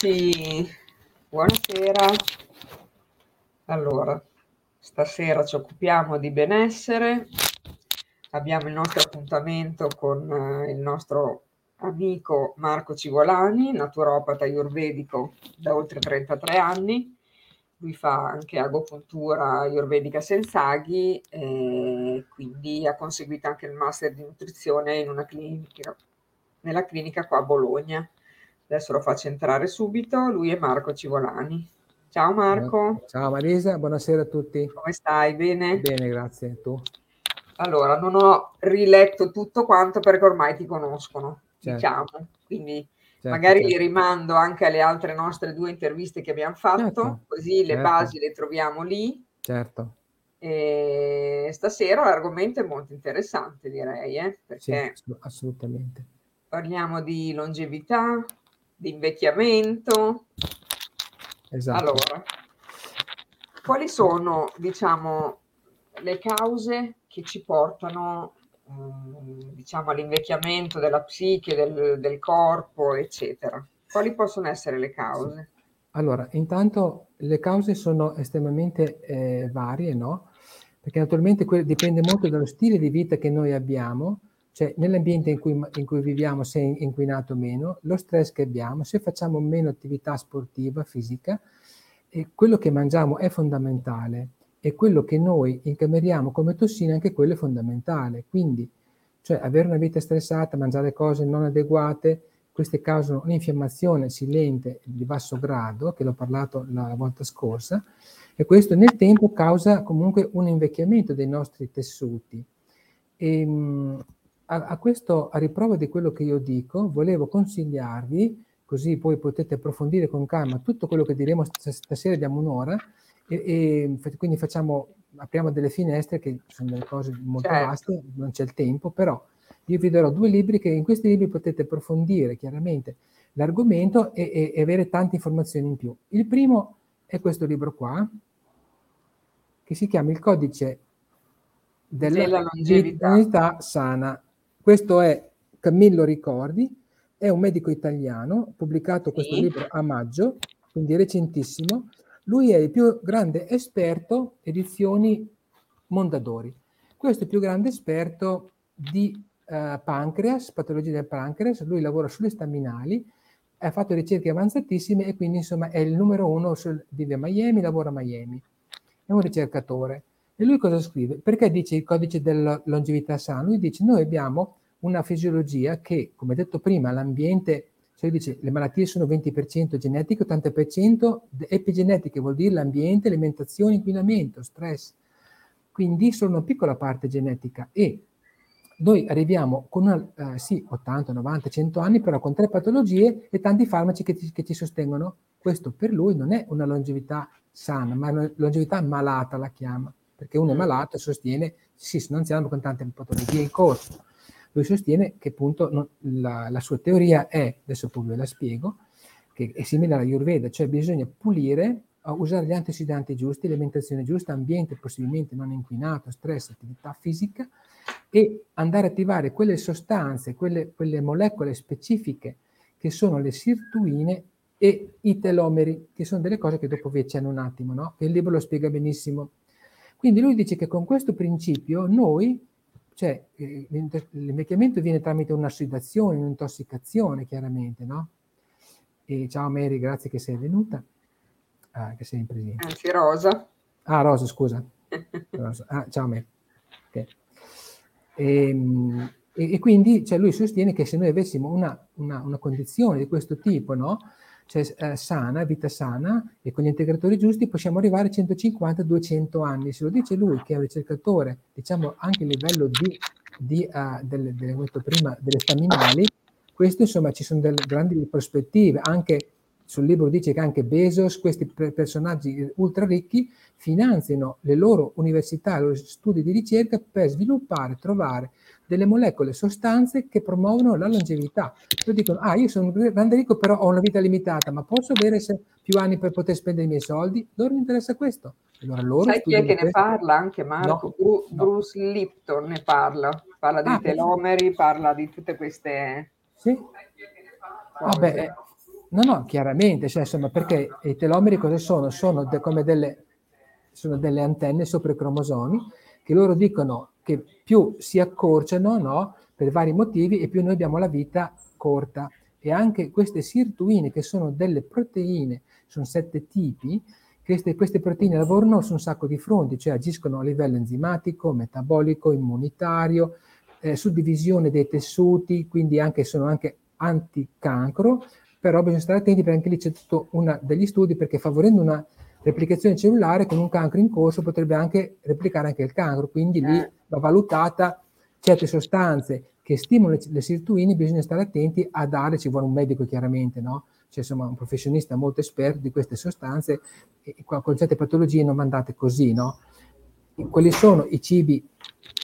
Eccoci, buonasera. Allora, stasera ci occupiamo di benessere, abbiamo il nostro appuntamento con eh, il nostro amico Marco Civolani, naturopata ayurvedico da oltre 33 anni. Lui fa anche agopuntura ayurvedica sensaghi e quindi ha conseguito anche il master di nutrizione in una clinica, nella clinica qua a Bologna. Adesso lo faccio entrare subito, lui è Marco Civolani. Ciao Marco. Ciao Marisa, buonasera a tutti. Come stai? Bene? Bene, grazie. Tu? Allora, non ho riletto tutto quanto perché ormai ti conoscono, certo. diciamo. Quindi certo, magari certo. li rimando anche alle altre nostre due interviste che abbiamo fatto, certo. così le certo. basi le troviamo lì. Certo. E stasera l'argomento è molto interessante, direi, eh? perché sì, assolutamente. Parliamo di longevità, di invecchiamento. Esatto. Allora, quali sono, diciamo, le cause che ci portano, um, diciamo, all'invecchiamento della psiche, del, del, corpo, eccetera? Quali possono essere le cause? Allora, intanto le cause sono estremamente eh, varie, no? Perché naturalmente dipende molto dallo stile di vita che noi abbiamo, cioè nell'ambiente in cui, in cui viviamo se è inquinato meno, lo stress che abbiamo, se facciamo meno attività sportiva, fisica, e quello che mangiamo è fondamentale e quello che noi incameriamo come tossine anche quello è fondamentale. Quindi, cioè avere una vita stressata, mangiare cose non adeguate, queste causano un'infiammazione silente di basso grado, che l'ho parlato la volta scorsa, e questo nel tempo causa comunque un invecchiamento dei nostri tessuti. E, ehm, a, a, questo, a riprova di quello che io dico, volevo consigliarvi, così poi potete approfondire con calma tutto quello che diremo stasera, diamo un'ora, e, e quindi facciamo, apriamo delle finestre che sono delle cose molto certo. vaste, non c'è il tempo, però io vi darò due libri che in questi libri potete approfondire chiaramente l'argomento e, e, e avere tante informazioni in più. Il primo è questo libro qua, che si chiama Il codice della, della longevità sana questo è Camillo Ricordi, è un medico italiano, pubblicato questo sì. libro a maggio, quindi recentissimo. Lui è il più grande esperto edizioni Mondadori. Questo è il più grande esperto di uh, pancreas, patologie del pancreas, lui lavora sulle staminali, ha fatto ricerche avanzatissime e quindi insomma è il numero uno, vive a Miami, lavora a Miami. È un ricercatore. E lui cosa scrive? Perché dice il codice della longevità sana? Lui dice noi abbiamo una fisiologia che, come detto prima, l'ambiente, cioè dice le malattie sono 20% genetiche, 80% epigenetiche, vuol dire l'ambiente, alimentazione, inquinamento, stress. Quindi sono una piccola parte genetica e noi arriviamo con una, eh, sì, 80, 90, 100 anni, però con tre patologie e tanti farmaci che, ti, che ci sostengono. Questo per lui non è una longevità sana, ma una longevità malata la chiama perché uno è mm. malato e sostiene, sì, sono anziano con tante patologie in corso. Lui sostiene che appunto non, la, la, sua teoria è, adesso poi ve la spiego, che è simile alla Ayurveda, cioè bisogna pulire, usare gli antiossidanti giusti, l'alimentazione giusta, ambiente possibilmente non inquinato, stress, attività fisica e andare a attivare quelle sostanze, quelle, quelle molecole specifiche che sono le sirtuine e i telomeri, che sono delle cose che dopo vi accenno un attimo, no? il libro lo spiega benissimo. Quindi lui dice che con questo principio noi, cioè eh, l'invecchiamento viene tramite una sedazione, un'intossicazione chiaramente, no? E ciao Mary, grazie che sei venuta, ah, che sei in presenza. Anzi Rosa. Ah, Rosa, scusa. Rosa. Ah, ciao Mary. Okay. Ehm, e, e, quindi cioè, lui sostiene che se noi avessimo una, una, una condizione di questo tipo, no? Cioè eh, sana, vita sana, e con gli integratori giusti possiamo arrivare a 150-200 anni. Se lo dice lui, che è un ricercatore, diciamo anche a livello di, di uh, delle, delle, prima, delle staminali, questo insomma ci sono delle grandi prospettive, anche sul libro dice che anche Bezos, questi personaggi ultra ricchi, finanziano le loro università, i loro studi di ricerca per sviluppare, trovare delle molecole, sostanze che promuovono la longevità. Loro dicono, ah, io sono grande ricco, però ho una vita limitata, ma posso avere più anni per poter spendere i miei soldi? Loro interessa questo. Allora, loro Sai chi è che questo? ne parla? Anche Marco, no, Bru- no. Bruce Lipton ne parla, parla dei ah, telomeri, parla di tutte queste... Sì. Vabbè, No, no, chiaramente, cioè, insomma, perché i telomeri cosa sono? Sono de, come delle, sono delle antenne sopra i cromosomi che loro dicono che più si accorciano, no, per vari motivi, e più noi abbiamo la vita corta. E anche queste sirtuine, che sono delle proteine, sono sette tipi, queste, queste proteine lavorano su un sacco di fronti, cioè agiscono a livello enzimatico, metabolico, immunitario, eh, suddivisione dei tessuti, quindi anche, sono anche anticancro, però bisogna stare attenti perché anche lì c'è tutto una, degli studi perché favorendo una replicazione cellulare con un cancro in corso potrebbe anche replicare anche il cancro, quindi lì eh. va valutata certe sostanze che stimolano le, sirtuine, bisogna stare attenti a dare, ci vuole un medico chiaramente, no? Cioè, insomma, un professionista molto esperto di queste sostanze, e con certe patologie non mandate così, no? Quali sono i cibi,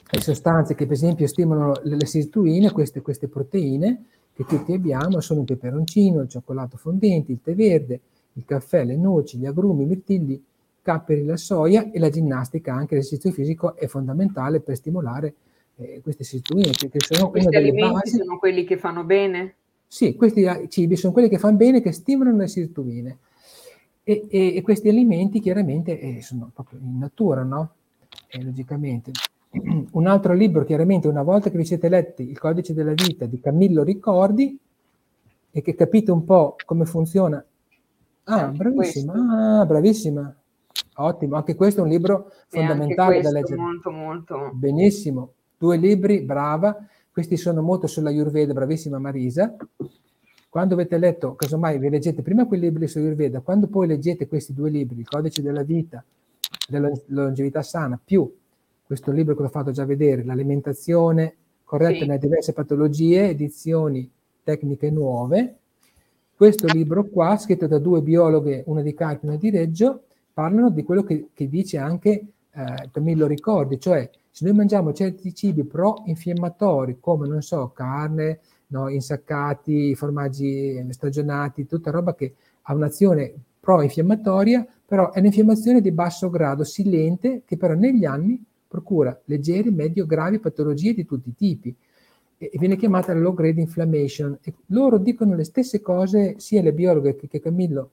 le sostanze che per esempio stimolano le, le sirtuine, queste, queste proteine, che tutti abbiamo sono il peperoncino, il cioccolato fondente, il tè verde, il caffè, le noci, gli agrumi, i mirtilli, capperi, la soia e la ginnastica, anche l'esercizio fisico è fondamentale per stimolare eh, queste situazioni. Che sono questi alimenti basi. sono quelli che fanno bene? Sì, questi cibi sono quelli che fanno bene, che stimolano le sirtuine. E, e, e, questi alimenti chiaramente eh, sono proprio in natura, no? Eh, logicamente. Un altro libro, chiaramente, una volta che vi siete letti Il codice della vita di Camillo Ricordi e che capite un po' come funziona. Ah, bravissima, ah, bravissima. Ottimo, anche questo è un libro fondamentale da leggere. Molto, molto. Benissimo, due libri, brava. Questi sono molto sulla Ayurveda, bravissima Marisa. Quando avete letto, casomai vi leggete prima quei libri su Ayurveda, quando poi leggete questi due libri, Il codice della vita, della longevità sana, più questo libro che l'ho fatto già vedere, L'alimentazione corretta sì. nelle diverse patologie, edizioni tecniche nuove. Questo libro qua, scritto da due biologhe, una di Carpi e una di Reggio, parlano di quello che, che dice anche eh, Camillo Ricordi, cioè se noi mangiamo certi cibi pro-infiammatori, come, non so, carne, no, insaccati, formaggi stagionati, tutta roba che ha un'azione pro-infiammatoria, però è un'infiammazione di basso grado, silente, che però negli anni procura leggere, medio, gravi patologie di tutti i tipi e viene chiamata low grade inflammation. E loro dicono le stesse cose sia le biologhe che, che Camillo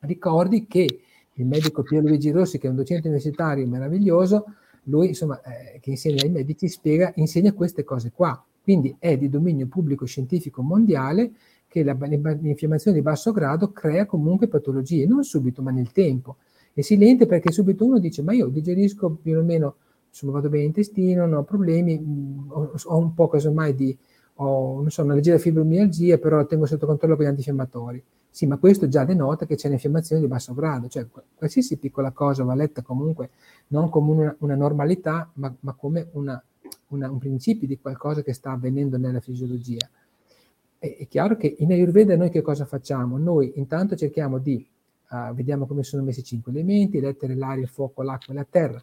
ricordi che il medico Pierluigi Rossi, che è un docente universitario meraviglioso, lui insomma, eh, che insegna ai medici, spiega, insegna queste cose qua. Quindi è di dominio pubblico scientifico mondiale che la, l'infiammazione di basso grado crea comunque patologie, non subito ma nel tempo. È silente perché subito uno dice ma io digerisco più o meno insomma vado bene in intestino, non ho problemi, mm, ho, ho un po' casomai di, ho, non so, una leggera fibromialgia, però lo tengo sotto controllo con gli antinfiammatori. Sì, ma questo già denota che c'è un'infiammazione di basso grado, cioè qualsiasi piccola cosa va letta comunque non come una, una normalità, ma, ma come una, una, un principio di qualcosa che sta avvenendo nella fisiologia. È, è, chiaro che in Ayurveda noi che cosa facciamo? Noi intanto cerchiamo di, uh, vediamo come sono messi i cinque elementi, l'etere, l'aria, il fuoco, l'acqua e la terra,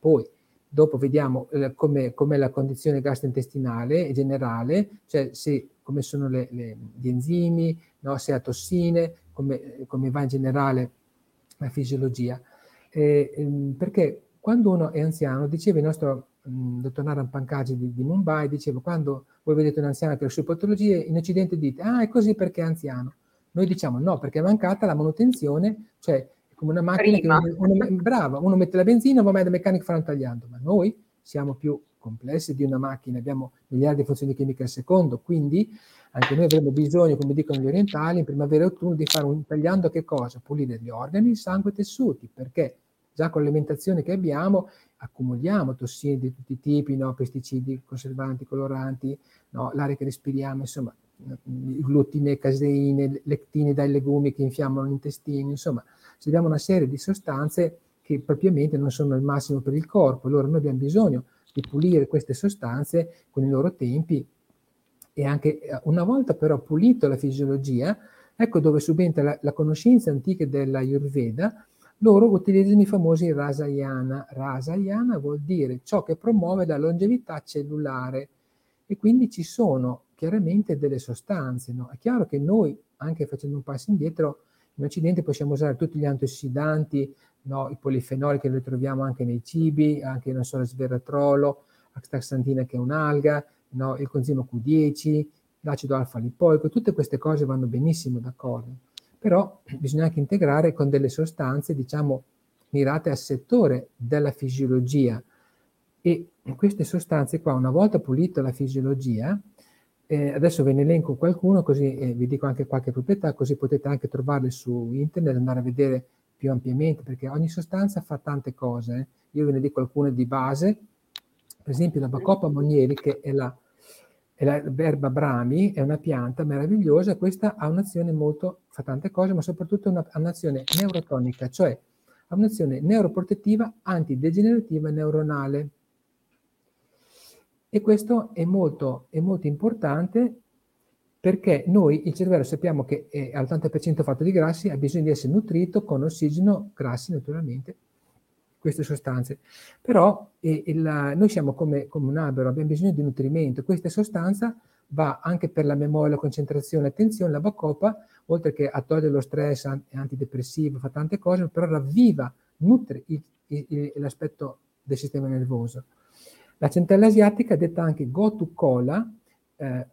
poi Dopo vediamo eh, come è la condizione gastrointestinale generale, cioè se, come sono le, le, gli enzimi, no? se ha tossine, come, come, va in generale la fisiologia. Eh, ehm, perché quando uno è anziano, diceva il nostro mh, dottor Naran Pankaj di, di, Mumbai, diceva quando voi vedete un anziano che ha le sue patologie, in Occidente dite, ah è così perché è anziano. Noi diciamo no, perché è mancata la manutenzione, cioè come una macchina che uno, uno, brava, uno mette la benzina, va da meccanico fa un tagliando, ma noi siamo più complessi di una macchina, abbiamo miliardi di funzioni chimiche al secondo, quindi anche noi avremo bisogno, come dicono gli orientali, in primavera e autunno di fare un tagliando che cosa? Pulire gli organi, il sangue e i tessuti, perché già con l'alimentazione che abbiamo accumuliamo tossine di tutti i tipi, no? pesticidi, conservanti, coloranti, no? l'aria che respiriamo, insomma, glutine, caseine, lectine dai legumi che infiammano l'intestino, insomma, abbiamo una serie di sostanze che propriamente non sono il massimo per il corpo. Allora noi abbiamo bisogno di pulire queste sostanze con i loro tempi e anche eh, una volta però pulito la fisiologia, ecco dove subentra la, la conoscenza antica della Ayurveda, loro utilizzano i famosi Rasayana. Rasayana vuol dire ciò che promuove la longevità cellulare e quindi ci sono chiaramente delle sostanze. No? È chiaro che noi, anche facendo un passo indietro, in Occidente possiamo usare tutti gli antiossidanti, no, i polifenoli che noi troviamo anche nei cibi, anche non so, lo sveratrolo, astaxantina che è un'alga, no, il coenzimo Q10, l'acido alfa-lipoico, tutte queste cose vanno benissimo d'accordo, però bisogna anche integrare con delle sostanze, diciamo, mirate al settore della fisiologia e queste sostanze qua, una volta pulita la fisiologia, eh, adesso ve ne elenco qualcuno, così eh, vi dico anche qualche proprietà, così potete anche trovarle su internet, andare a vedere più ampiamente, perché ogni sostanza fa tante cose. Eh. Io ve ne dico alcune di base, per esempio la Bacopa monieri, che è la, è la verba brami, è una pianta meravigliosa, questa ha un'azione molto, fa tante cose, ma soprattutto una, un'azione neurotonica, cioè ha un'azione neuroprotettiva, antidegenerativa neuronale. E questo è molto, è molto importante perché noi, il cervello, sappiamo che è all'80% fatto di grassi, ha bisogno di essere nutrito con ossigeno, grassi naturalmente, queste sostanze. Però eh, il, noi siamo come, come, un albero, abbiamo bisogno di nutrimento. Questa sostanza va anche per la memoria, la concentrazione, attenzione, la bacopa, oltre che a togliere lo stress, è antidepressivo, fa tante cose, però ravviva, nutre il, il, l'aspetto del sistema nervoso. La centella asiatica, detta anche Gotu Kola, eh,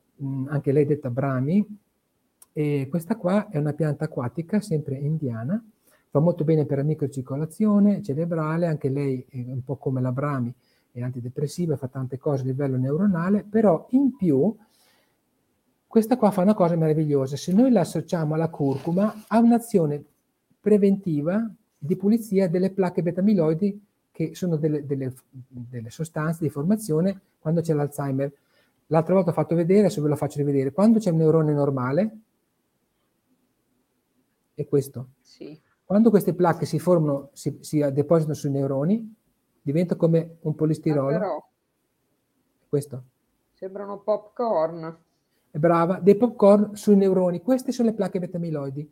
anche lei detta Brahmi, e questa qua è una pianta acquatica, sempre indiana, fa molto bene per la microcircolazione cerebrale, anche lei è un po' come la Brahmi, è antidepressiva, fa tante cose a livello neuronale, però in più questa qua fa una cosa meravigliosa, se noi la associamo alla curcuma ha un'azione preventiva di pulizia delle placche betamiloidi che sono delle, delle, delle sostanze di formazione quando c'è l'Alzheimer. L'altra volta ho fatto vedere, adesso ve lo faccio rivedere. Quando c'è un neurone normale, è questo. Sì. Quando queste placche si formano, si, si depositano sui neuroni, diventa come un polistirolo. Ah, però. Questo. Sembrano popcorn. È brava, dei popcorn sui neuroni. Queste sono le placche betamiloidi.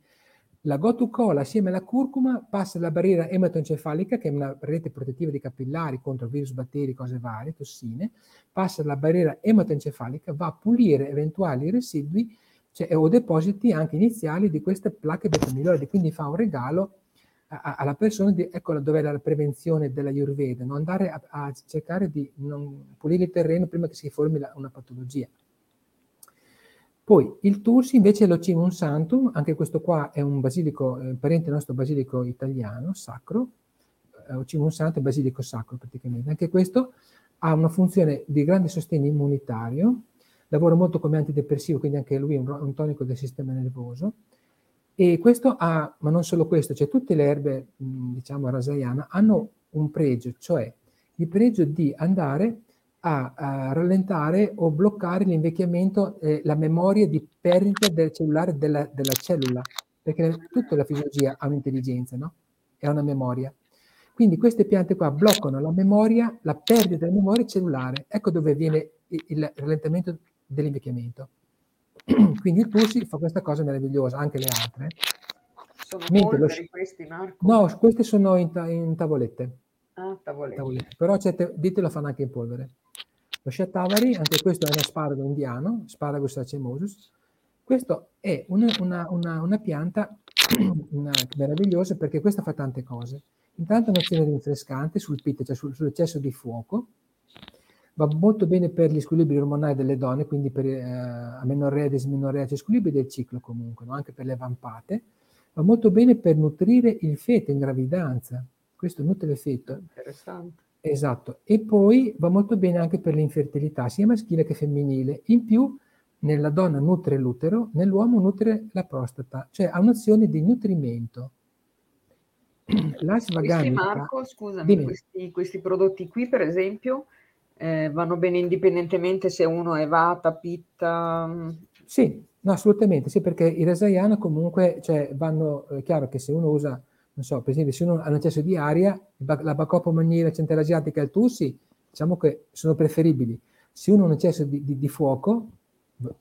La gotucola assieme alla curcuma passa la barriera ematoencefalica, che è una rete protettiva di capillari contro virus, batteri, cose varie, tossine, passa la barriera ematoencefalica, va a pulire eventuali residui cioè, o depositi anche iniziali di queste placche beta-amiloidi, quindi fa un regalo a, alla persona di, ecco dove è la prevenzione della Ayurveda, non andare a, a cercare di pulire il terreno prima che si formi la, una patologia. Poi il Tursi invece è l'Ocimum Santum, anche questo qua è un basilico, eh, parente nostro basilico italiano, sacro, eh, Ocimum Santum è basilico sacro praticamente. Anche questo ha una funzione di grande sostegno immunitario, lavora molto come antidepressivo, quindi anche lui è un, un tonico del sistema nervoso. E questo ha, ma non solo questo, cioè tutte le erbe, diciamo, rasayana hanno un pregio, cioè il pregio di andare a, a rallentare o bloccare l'invecchiamento, eh, la memoria di perdita del cellulare della, della, cellula, perché tutta la fisiologia ha un'intelligenza, no? Ha una memoria. Quindi queste piante qua bloccano la memoria, la perdita della memoria cellulare. Ecco dove viene il, il rallentamento dell'invecchiamento. Quindi il Pulsi fa questa cosa meravigliosa, anche le altre. Sono Mentre lo... questi, Marco? No, queste sono in, ta- in tavolette. Ah, tavolette. Però certe ditte lo fanno anche in polvere. Lo Shatavari, anche questo è un asparago indiano, Sparagus acemosus. Questo è una, una, una, una pianta meravigliosa perché questa fa tante cose. Intanto un'azione rinfrescante sul pitto, cioè sul, sull'eccesso di fuoco, va molto bene per gli squilibri ormonali delle donne, quindi per eh, amenorrea, dismenorrea, cioè squilibri del ciclo comunque, no? anche per le vampate, va molto bene per nutrire il feto in gravidanza, questo nutre il feto. Interessante. Esatto, e poi va molto bene anche per l'infertilità, sia maschile che femminile. In più, nella donna nutre l'utero, nell'uomo nutre la prostata, cioè ha un'azione di nutrimento. Questi, Marco, scusami, questi, questi prodotti qui, per esempio, eh, vanno bene indipendentemente se uno è vata, pitta? Sì, no, assolutamente, sì, perché i rasayana comunque, cioè, vanno, è chiaro che se uno usa, non so, per esempio, se uno ha un eccesso di aria, la bacopa maniera centralasiatica e il tussi, diciamo che sono preferibili. Se uno ha un eccesso di, di, di fuoco,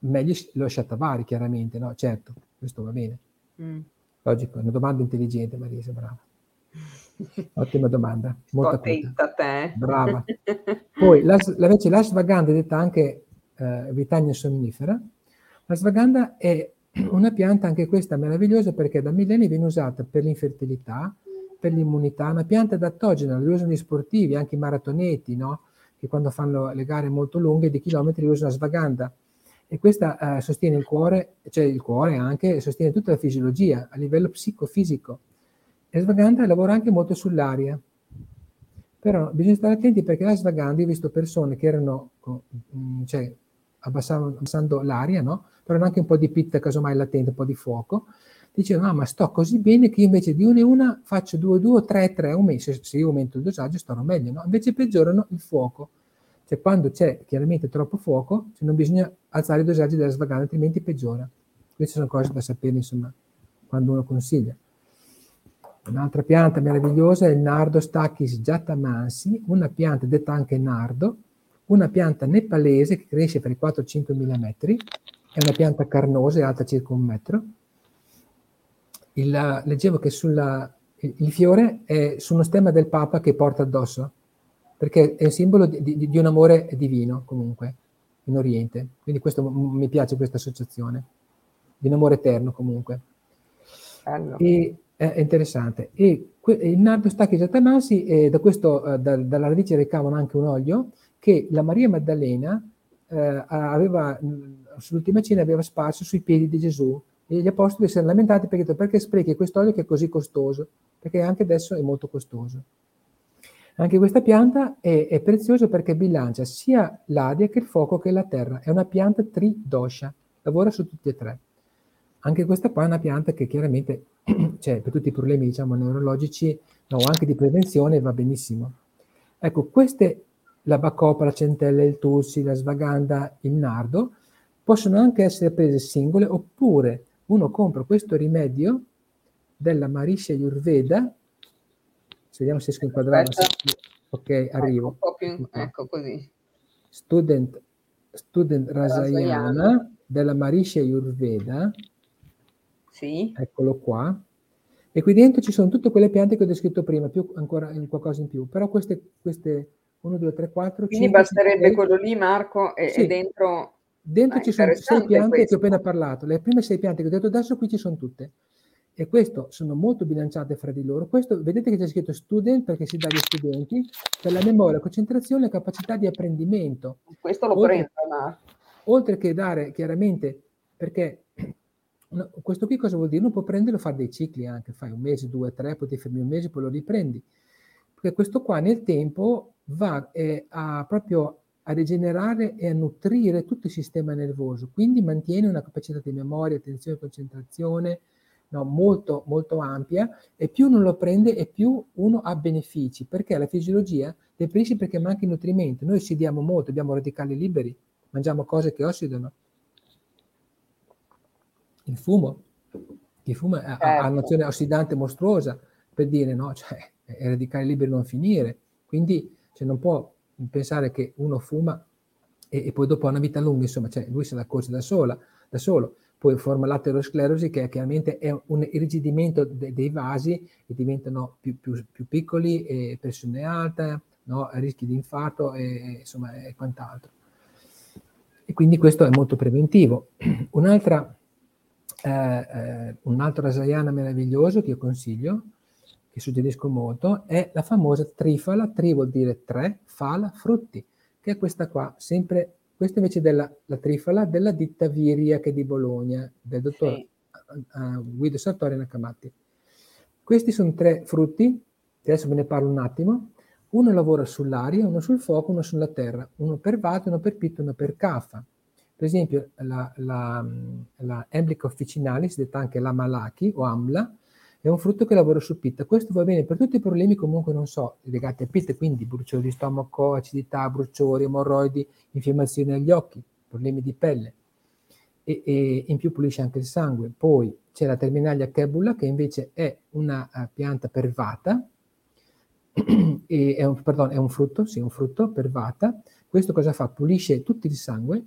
meglio lo shatavari, chiaramente, no? Certo, questo va bene. Mm. Logico, è una domanda intelligente, Marisa, brava. Ottima domanda, molto attenta te. Brava. Poi la, invece l'ashwagandha, detta anche eh, vitagna sonnifera, l'ashwagandha è una pianta anche questa meravigliosa perché da millenni viene usata per l'infertilità, per l'immunità, una pianta adattogena, la usano gli sportivi, anche i maratoneti, no? che quando fanno le gare molto lunghe di chilometri usano ashwagandha e questa eh, sostiene il cuore, cioè il cuore anche, sostiene tutta la fisiologia a livello psicofisico. E Svaganda lavora anche molto sull'aria. Però bisogna stare attenti perché la Svaganda, io ho visto persone che erano, mm, cioè, abbassando l'aria, no? Però anche un po' di pitta, casomai latente, un po' di fuoco, dicevano, ah, ma sto così bene che io invece di una e una faccio due, due, tre, tre, un mese, se io aumento il dosaggio starò meglio, no? Invece peggiorano il fuoco. Cioè quando c'è chiaramente troppo fuoco, cioè non bisogna alzare i dosaggi della svagana, altrimenti peggiora. Queste sono cose da sapere, insomma, quando uno consiglia. Un'altra pianta meravigliosa è il Nardo Stachys jatamansi, una pianta detta anche nardo, una pianta nepalese che cresce per i 4-5 mm, è una pianta carnosa, è alta circa un metro, il, leggevo che sulla, il, il, fiore è su uno stemma del Papa che porta addosso, perché è un simbolo di, di, di un amore divino comunque in Oriente. Quindi questo, mi piace questa associazione, di un amore eterno comunque. Bello. E, è interessante. E que, il nardo stacchi Giattamansi, eh, da questo, eh, da, dalla radice ricavano anche un olio che la Maria Maddalena eh, aveva, sull'ultima cena aveva sparso sui piedi di Gesù e gli apostoli si erano lamentati perché, perché sprechi questo olio che è così costoso, perché anche adesso è molto costoso. Anche questa pianta è, è preziosa perché bilancia sia l'aria che il fuoco che la terra. È una pianta tridosha, lavora su tutti e tre. Anche questa qua è una pianta che chiaramente, cioè, per tutti i problemi diciamo, neurologici no, o anche di prevenzione va benissimo. Ecco, queste, la bacopa, la centella, il tulsi, la svaganda, il nardo, possono anche essere prese singole oppure uno compra questo rimedio della Marisha Ayurveda, vediamo se riesco a inquadrare. Ok, arrivo. Ecco, più, ecco così. Student, student Rasayana della Marisha Ayurveda. Sì. Eccolo qua. E qui dentro ci sono tutte quelle piante che ho descritto prima, più ancora in qualcosa in più. Però queste, queste 1, 2, 3, 4, Quindi 5, basterebbe 6, quello lì, Marco, e, sì. e dentro Dentro ah, ci sono sei piante questo. che ho appena parlato. Le prime sei piante che ho detto adesso qui ci sono tutte. E questo sono molto bilanciate fra di loro. Questo vedete che c'è scritto student perché si dà agli studenti per la memoria, concentrazione e capacità di apprendimento. Questo lo oltre, prendo, oltre che dare chiaramente, perché questo qui cosa vuol dire? Uno può prenderlo fare dei cicli anche, fai un mese, due, tre, poi ti fermi un mese, poi lo riprendi. Perché questo qua nel tempo va eh, a proprio a rigenerare e a nutrire tutto il sistema nervoso, quindi mantiene una capacità di memoria, attenzione e concentrazione no, molto, molto ampia e più uno lo prende e più uno ha benefici, perché la fisiologia depresce perché manca il nutrimento, noi ossidiamo molto, abbiamo radicali liberi, mangiamo cose che ossidano. Il fumo, il fumo certo. ha, ha un'azione ossidante mostruosa, per dire, no? Cioè, i radicali liberi non finire, quindi cioè, non può pensare che uno fuma e, e, poi dopo ha una vita lunga, insomma, cioè lui se la corse da, sola, da solo, poi forma l'aterosclerosi che chiaramente è un irrigidimento de, dei vasi e diventano più, più, più piccoli, e pressione alta, no? rischi di infarto e, insomma, e quant'altro. E quindi questo è molto preventivo. Un'altra, eh, eh, un altro rasayana meraviglioso che io consiglio che suggerisco molto, è la famosa trifala, tri vuol dire tre, fala, frutti, che è questa qua, sempre, questa invece della la trifala della ditta Viria che è di Bologna, del dottor sì. uh, Guido Sartori Nakamati. Questi sono tre frutti, adesso ve ne parlo un attimo, uno lavora sull'aria, uno sul fuoco, uno sulla terra, uno per vata, uno per pitto, uno per cafa. Per esempio la, la, la Emblica officinalis, detta anche la Malaki o Amla, è un frutto che lavora su pitta. Questo va bene per tutti i problemi comunque, non so, legati a pitta, quindi bruciori di stomaco, acidità, bruciori, emorroidi, infiammazioni agli occhi, problemi di pelle. E, e, in più pulisce anche il sangue. Poi c'è la terminalia kebula che invece è una uh, pianta pervata, e è un, perdon, è un frutto, sì, un frutto pervata. Questo cosa fa? Pulisce tutto il sangue,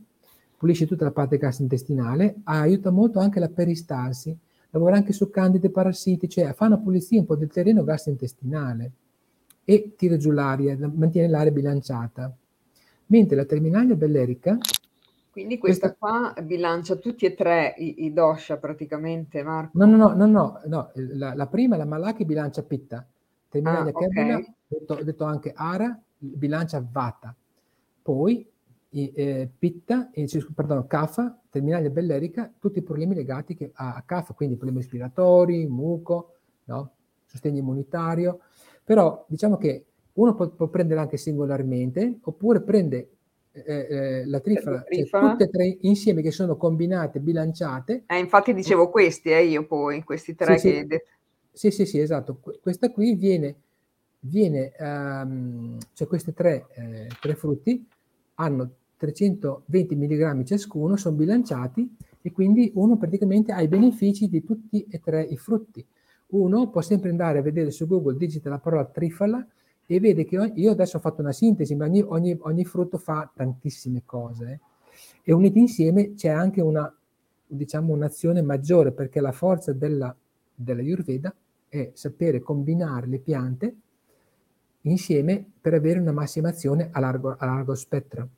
pulisce tutta la parte gastrointestinale, aiuta molto anche la peristalsi, lavora anche su candide parassiti, cioè fa una pulizia un po' del terreno gastrointestinale e tira giù l'aria, mantiene l'aria bilanciata. Mentre la terminalia bellerica... Quindi questa, questa qua bilancia tutti e tre i, i, dosha praticamente, Marco? No, no, no, no, no, no. La, la, prima, la malaki, bilancia pitta. Terminalia ah, okay. detto, detto anche ara, bilancia vata. Poi eh, pitta, eh, pardon, CAFA, terminale bellerica, tutti i problemi legati a, a CAFA, quindi problemi respiratori, muco, no? sostegno immunitario, però diciamo che uno può, può prendere anche singolarmente oppure prende eh, eh, la trifala, cioè, tutte e tre insieme che sono combinate, bilanciate. Eh, infatti dicevo questi, eh, io poi, questi tre sì, che... Sì, sì, sì, esatto. Questa qui viene, viene um, cioè questi tre, eh, tre frutti hanno 320 mg ciascuno, sono bilanciati e quindi uno praticamente ha i benefici di tutti e tre i frutti. Uno può sempre andare a vedere su Google, digita la parola trifala e vede che io adesso ho fatto una sintesi, ma ogni, ogni, ogni frutto fa tantissime cose e uniti insieme c'è anche una, diciamo, un'azione maggiore perché la forza della, della Ayurveda è sapere combinare le piante insieme per avere una massima azione a largo, a largo spettro.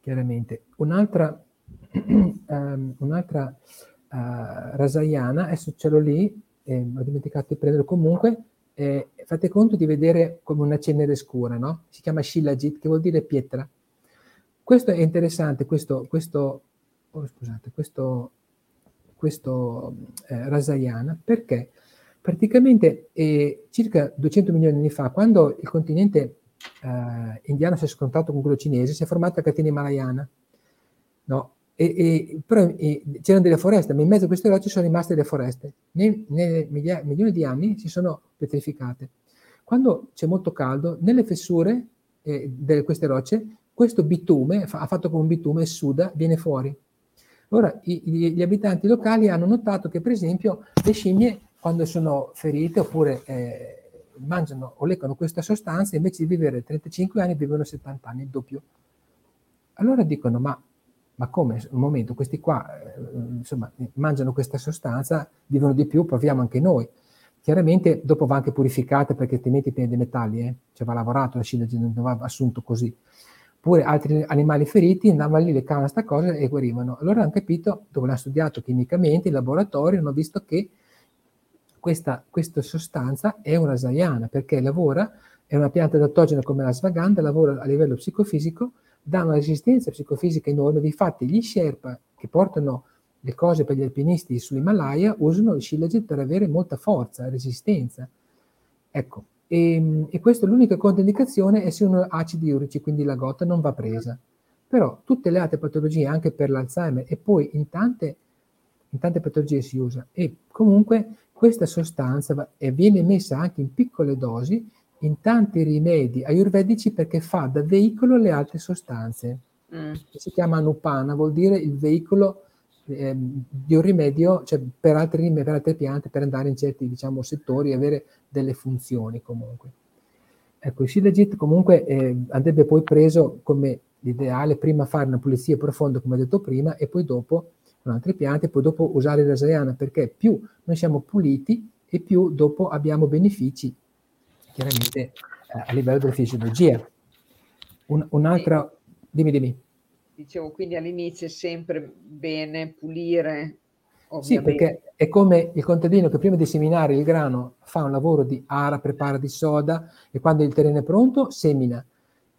Chiaramente. Un'altra, um, un'altra uh, rasayana, adesso ce l'ho lì, eh, ho dimenticato di prenderlo comunque, eh, fate conto di vedere come una cenere scura, no? Si chiama Shilajit, che vuol dire pietra. Questo è interessante, questo, questo, oh, scusate, questo, questo eh, Rasayana, perché praticamente eh, circa 200 milioni di anni fa, quando il continente eh, indiano si è scontrato con quello cinese, si è formata la catena himalayana, no? E, e, però e, c'erano delle foreste, ma in mezzo a queste rocce sono rimaste delle foreste. Nei, nei migliaia, milioni di anni si sono petrificate. Quando c'è molto caldo, nelle fessure eh, di queste rocce, questo bitume, fa, fatto con un bitume, suda, viene fuori. Ora, i, gli abitanti locali hanno notato che, per esempio, le scimmie, quando sono ferite oppure eh, mangiano o leccano questa sostanza, invece di vivere 35 anni, vivono 70 anni, il doppio. Allora dicono, ma ma come? Un momento, questi qua eh, insomma, mangiano questa sostanza, vivono di più, proviamo anche noi. Chiaramente dopo va anche purificata perché altrimenti piena di metalli, eh? cioè va lavorato, la scinda non va assunto così. Oppure altri animali feriti andavano lì, le cavano questa cosa e guarivano. Allora hanno capito, dopo l'hanno studiato chimicamente in laboratorio, hanno visto che questa, questa sostanza è una zaiana perché lavora, è una pianta adattogena come la svaganda, lavora a livello psicofisico, dà una resistenza psicofisica enorme. Difatti, gli Sherpa che portano le cose per gli alpinisti sull'Himalaya usano il Shilajit per avere molta forza, resistenza. Ecco, e, e questa è l'unica controindicazione è se uno ha acidi urici, quindi la gota non va presa. Però tutte le altre patologie, anche per l'Alzheimer e poi in tante, in tante patologie si usa. E comunque questa sostanza viene messa anche in piccole dosi in tanti rimedi ayurvedici perché fa da veicolo le altre sostanze. Mm. Si chiama Anupana, vuol dire il veicolo eh, di un rimedio, cioè per altre, per altre piante, per andare in certi diciamo, settori e avere delle funzioni comunque. Ecco, il Shilajit comunque eh, andrebbe poi preso come l'ideale, prima fare una pulizia profonda, come ho detto prima, e poi dopo con altre piante, e poi dopo usare la Rasayana, perché più noi siamo puliti e più dopo abbiamo benefici chiaramente eh, a livello della fisiologia. Un, un'altra, dimmi, dimmi. Dicevo, quindi all'inizio è sempre bene pulire. Ovviamente. Sì, perché è come il contadino che prima di seminare il grano fa un lavoro di ara, prepara di soda e quando il terreno è pronto semina.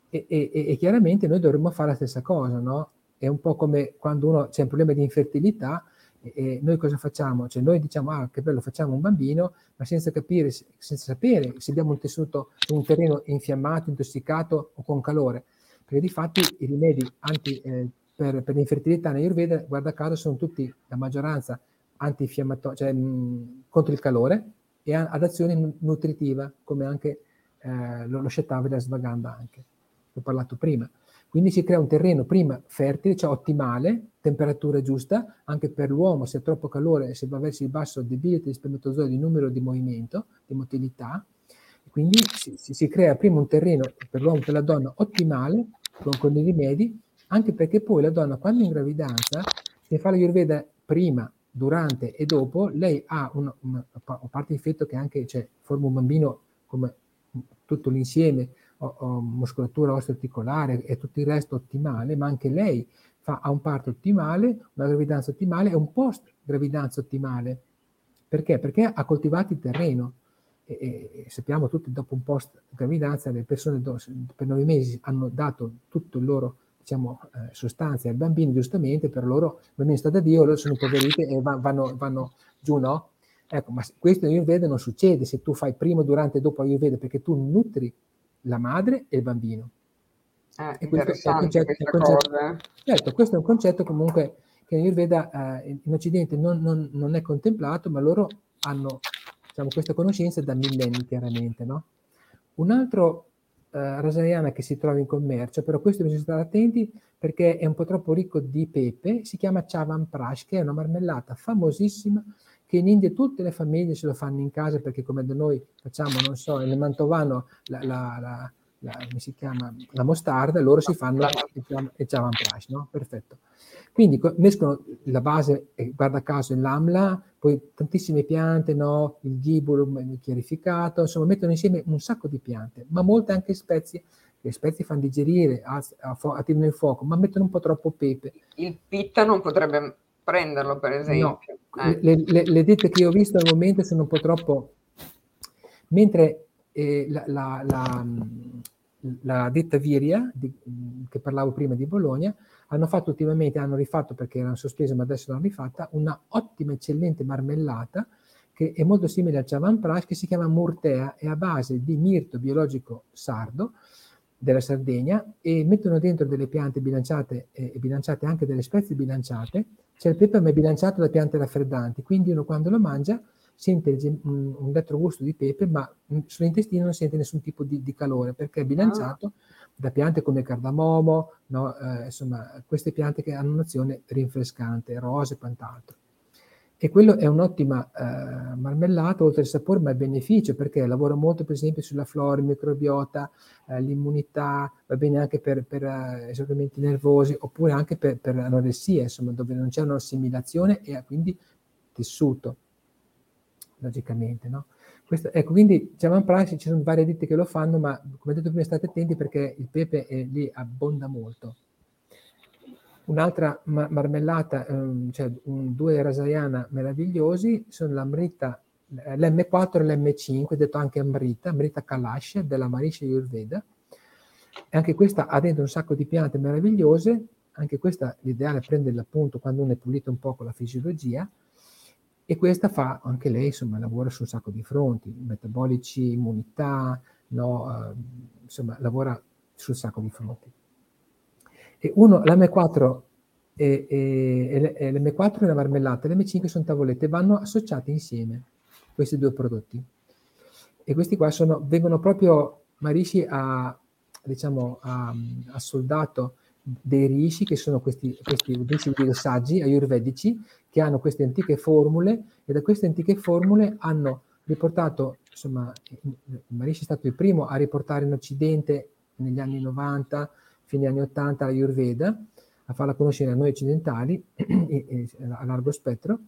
E, e, e chiaramente noi dovremmo fare la stessa cosa, no? È un po' come quando uno c'è un problema di infertilità, e noi cosa facciamo? Cioè noi diciamo, ah, che bello, facciamo un bambino, ma senza capire, senza sapere se abbiamo un tessuto, un terreno infiammato, intossicato o con calore. Perché di fatti i rimedi anti, eh, per, per l'infertilità in Ayurveda, guarda caso, sono tutti, la maggioranza, antinfiammatori, cioè mh, contro il calore e ad azione nutritiva, come anche eh, lo, lo Shetava della Svaganda anche, ho parlato prima. Quindi si crea un terreno prima fertile, cioè ottimale, temperatura giusta, anche per l'uomo se è troppo calore, se va verso il basso debilita gli spermatozoi di numero di movimento, di motilità, quindi si, si, si, crea prima un terreno per l'uomo e per la donna ottimale, con, con i rimedi, anche perché poi la donna quando è in gravidanza, se fa la Ayurveda prima, durante e dopo, lei ha una, una, a parte il fatto che anche cioè, forma un bambino come tutto l'insieme muscolatura osteoarticolare e tutto il resto ottimale, ma anche lei fa, ha un parto ottimale, una gravidanza ottimale e un post gravidanza ottimale. Perché? Perché ha coltivato il terreno. e, e, sappiamo tutti dopo un post gravidanza le persone do, per nove mesi hanno dato tutto il loro diciamo, eh, sostanze al bambino giustamente per loro il bambino sta da Dio loro sono poveriti e va, vanno, vanno, giù no? ecco ma questo in Ayurveda non succede se tu fai prima durante e dopo Ayurveda perché tu nutri la madre e il bambino eh, e questo è un concetto, è un concetto eh. certo questo è un concetto comunque che in Ayurveda eh, in Occidente non, non, non è contemplato ma loro hanno diciamo, questa conoscenza da millenni chiaramente. No? Un altro eh, rasayana che si trova in commercio, però questo bisogna stare attenti perché è un po' troppo ricco di pepe, si chiama Chavan Prash, che è una marmellata famosissima che in India tutte le famiglie se lo fanno in casa perché come da noi facciamo, non so, nel Mantovano la, la, la, la come si chiama, la mostarda, loro si fanno il Chavan Prash, no? Perfetto. Quindi mescolano la base, guarda caso, l'amla, poi tantissime piante, no? il gibulum chiarificato, insomma mettono insieme un sacco di piante, ma molte anche spezie, le spezie fanno digerire, attivano il fuoco, ma mettono un po' troppo pepe. Il pitta non potrebbe prenderlo, per esempio. No. Eh. Le, le, le, ditte che ho visto al momento sono un po' troppo... Mentre eh, la, la, la, la, ditta Viria, di, che parlavo prima di Bologna, hanno fatto ultimamente, hanno rifatto perché erano sospese ma adesso l'hanno rifatta, una ottima, eccellente marmellata che è molto simile al Chavan Prash che si chiama Murtea, è a base di mirto biologico sardo della Sardegna e mettono dentro delle piante bilanciate e bilanciate anche delle spezie bilanciate. C'è il pepe ma è bilanciato da piante raffreddanti, quindi uno quando lo mangia sente un, un retrogusto di pepe, ma sull'intestino non sente nessun tipo di, di calore perché è bilanciato ah. da piante come cardamomo, no? eh, insomma, queste piante che hanno un'azione rinfrescante, rose e quant'altro. E quello è un'ottima eh, marmellata, oltre al sapore, ma è beneficio perché lavora molto, per esempio, sulla flora, il microbiota, eh, l'immunità, va bene anche per, per eh, esaurimenti nervosi, oppure anche per, per anoressia, insomma, dove non c'è un'assimilazione e quindi tessuto logicamente. No? Questo, ecco, quindi Chaman Price ci sono varie ditte che lo fanno, ma come detto prima state attenti perché il pepe è, lì abbonda molto. Un'altra ma- marmellata, um, cioè un, due rasayana meravigliosi, sono l'amrita, l'M4 e l'M5, detto anche amrita, amrita Kalash della Marisha Ayurveda. E anche questa ha dentro un sacco di piante meravigliose, anche questa l'ideale è prenderla appunto quando uno è pulito un po' con la fisiologia, e questa fa anche lei, insomma, lavora su un sacco di fronti, metabolici, immunità, no, uh, insomma, lavora su un sacco di fronti. E uno, l'M4 e, e, e l'M4 è una marmellata, l'M5 sono tavolette, vanno associate insieme, questi due prodotti. E questi qua sono, vengono proprio, Marishi ha, diciamo, ha, ha soldato dei rishi, che sono questi, questi dei saggi ayurvedici, che hanno queste antiche formule e da queste antiche formule hanno riportato, insomma, Marishi è stato il primo a riportare in Occidente negli anni 90, fine anni 80 l'Ayurveda, a farla conoscere a noi occidentali a largo spettro.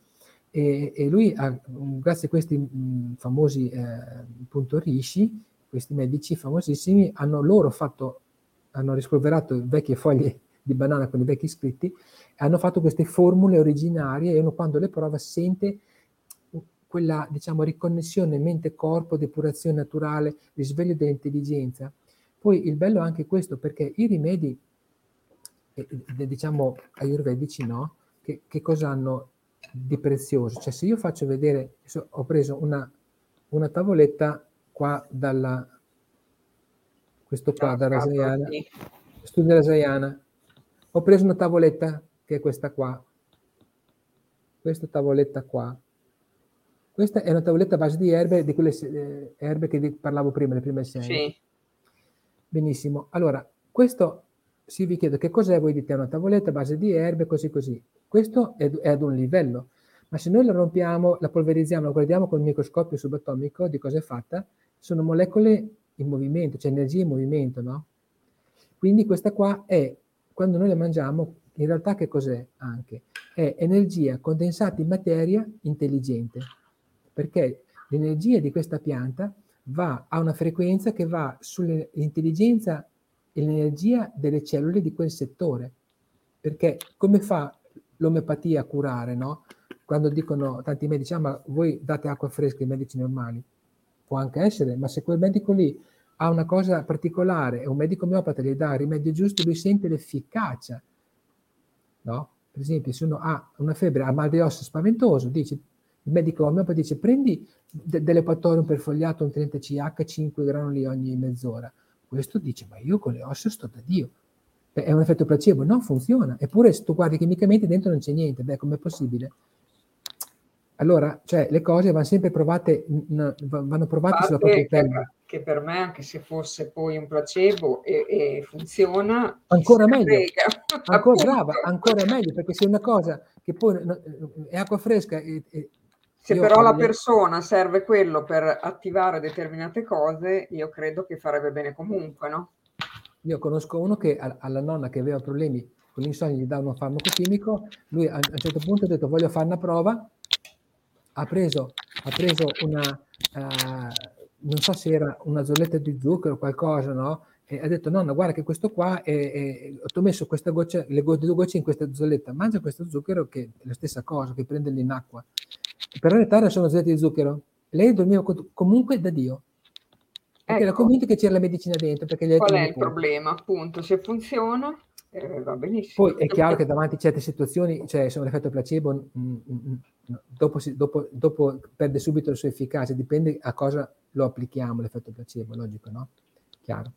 E, e lui, ha, grazie a questi mh, famosi eh, appunto rishi, questi medici famosissimi, hanno loro fatto hanno rispolverato vecchie foglie di banana con i vecchi scritti hanno fatto queste formule originarie e uno quando le prova sente quella diciamo riconnessione mente-corpo, depurazione naturale, risveglio dell'intelligenza. Poi il bello è anche questo perché i rimedi, eh, eh, diciamo ayurvedici no, che, che, cosa hanno di prezioso? Cioè se io faccio vedere, ho preso una, una tavoletta qua dalla, questo qua da Rasayana, studio Rasayana. Ho preso una tavoletta che è questa qua, questa tavoletta qua. Questa è una tavoletta a base di erbe, di quelle eh, erbe che parlavo prima, le prime sei. Sì. Benissimo. Allora, questo si vi chiede che cos'è, voi dite una tavoletta a base di erbe, così così. Questo è, è ad un livello, ma se noi la rompiamo, la polverizziamo, la guardiamo con il microscopio subatomico di cosa è fatta, sono molecole in movimento, c'è energia in movimento, no? Quindi questa qua è, quando noi la mangiamo, in realtà che cos'è anche? È energia condensata in materia intelligente, perché l'energia di questa pianta va a una frequenza che va sull'intelligenza e l'energia delle cellule di quel settore. Perché come fa l'omeopatia a curare, no? Quando dicono tanti medici, ah, ma voi date acqua fresca ai medici normali, può anche essere, ma se quel medico lì ha una cosa particolare e un medico omeopata gli dà il rimedio giusto, lui sente l'efficacia. No? Per esempio, se uno ha una febbre, ha mal di ossa spaventoso, dice, il medico omeopata dice prendi de- dell'epatorium per fogliato, un 30CH, 5 granuli ogni mezz'ora. Questo dice, ma io con le ossa sto da Dio. Beh, è un effetto placebo, non funziona. Eppure se tu guardi chimicamente dentro non c'è niente. Beh, com'è possibile? Allora, cioè, le cose vanno sempre provate, n- vanno provate sulla propria pelle. Che per me, anche se fosse poi un placebo e, e funziona, ancora meglio. ancora, brava, ancora meglio, perché se una cosa che poi è acqua fresca e, e se però la persona serve quello per attivare determinate cose, io credo che farebbe bene comunque, no? Io conosco uno che alla nonna che aveva problemi con l'insonnia gli dà uno farmaco chimico, lui a un certo punto ha detto voglio fare una prova, ha preso, ha preso una, uh, non so se era una zolletta di zucchero o qualcosa, no? E ha detto nonna guarda che questo qua, è, è, ho messo questa goccia, le due gocce in questa zolletta, mangia questo zucchero che è la stessa cosa, che prende in acqua per arrestare sono zollette di zucchero. Lei dormiva comunque da Dio. Perché ecco. era convinto che c'era la medicina dentro. Qual è il problema? Appunto, se funziona, eh, va benissimo. Poi è chiaro che davanti a certe situazioni, cioè sono l'effetto placebo, mh, mh, dopo, dopo, dopo, perde subito la sua efficacia, dipende a cosa lo applichiamo l'effetto placebo, logico, no? Chiaro.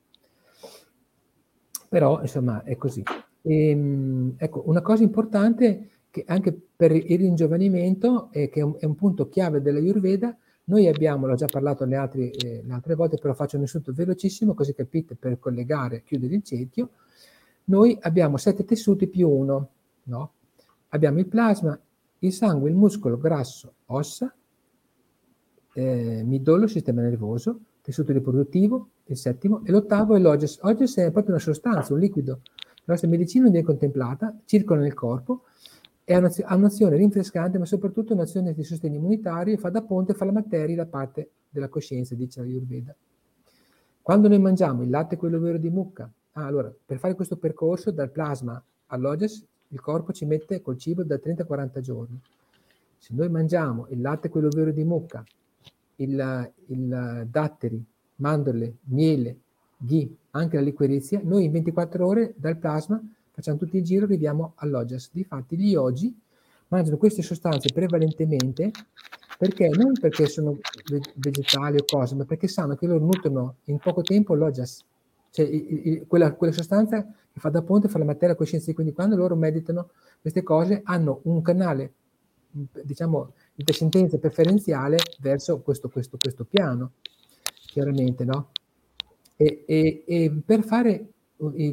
Però, insomma, è così. E, ehm, ecco, una cosa importante che anche per il ringiovanimento, eh, che è un, è un, punto chiave della Ayurveda, noi abbiamo, l'ho già parlato le altre, eh, altre volte, però faccio un insulto velocissimo così capite per collegare, chiudere il cerchio, noi abbiamo sette tessuti più uno, no? Abbiamo il plasma, il sangue, il muscolo, grasso, ossa, eh, midollo, sistema nervoso, tessuto riproduttivo, il settimo, e l'ottavo è l'oges. Oges è proprio una sostanza, un liquido. La nostra medicina non viene contemplata, circola nel corpo, ha un'azione rinfrescante, ma soprattutto un'azione di sostegno immunitario e fa da ponte fra la materia e la parte della coscienza, dice la Ayurveda. Quando noi mangiamo il latte, quello vero di mucca, ah, allora, per fare questo percorso dal plasma all'oges, il corpo ci mette col cibo da 30 a 40 giorni. Se noi mangiamo il latte, quello vero di mucca, il, il datteri, mandorle, miele, ghee, anche la liquirizia, noi in 24 ore dal plasma facciamo tutto il giro, arriviamo all'OGES. Difatti gli yogi mangiano queste sostanze prevalentemente perché non perché sono vegetali o cose, ma perché sanno che loro nutrono in poco tempo l'OGES, cioè quella, quella, sostanza che fa da ponte fra la materia e la coscienza. Quindi quando loro meditano queste cose hanno un canale, diciamo, di discendenza preferenziale verso questo, questo, questo piano, chiaramente, no? E, e, e per fare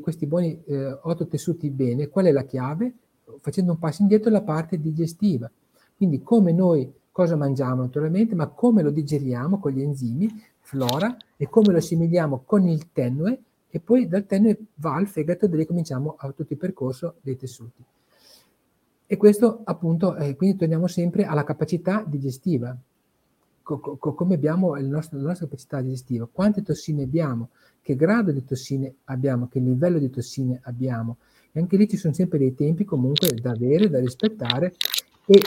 questi buoni eh, otto tessuti bene, qual è la chiave? Facendo un passo indietro la parte digestiva. Quindi come noi cosa mangiamo naturalmente, ma come lo digeriamo con gli enzimi, flora, e come lo assimiliamo con il tenue, e poi dal tenue va al fegato dove cominciamo a tutto il percorso dei tessuti. E questo appunto, eh, quindi torniamo sempre alla capacità digestiva, co- co- come abbiamo nostro, la nostra capacità digestiva, quante tossine abbiamo, che grado di tossine abbiamo, che livello di tossine abbiamo. E anche lì ci sono sempre dei tempi comunque da avere, da rispettare e,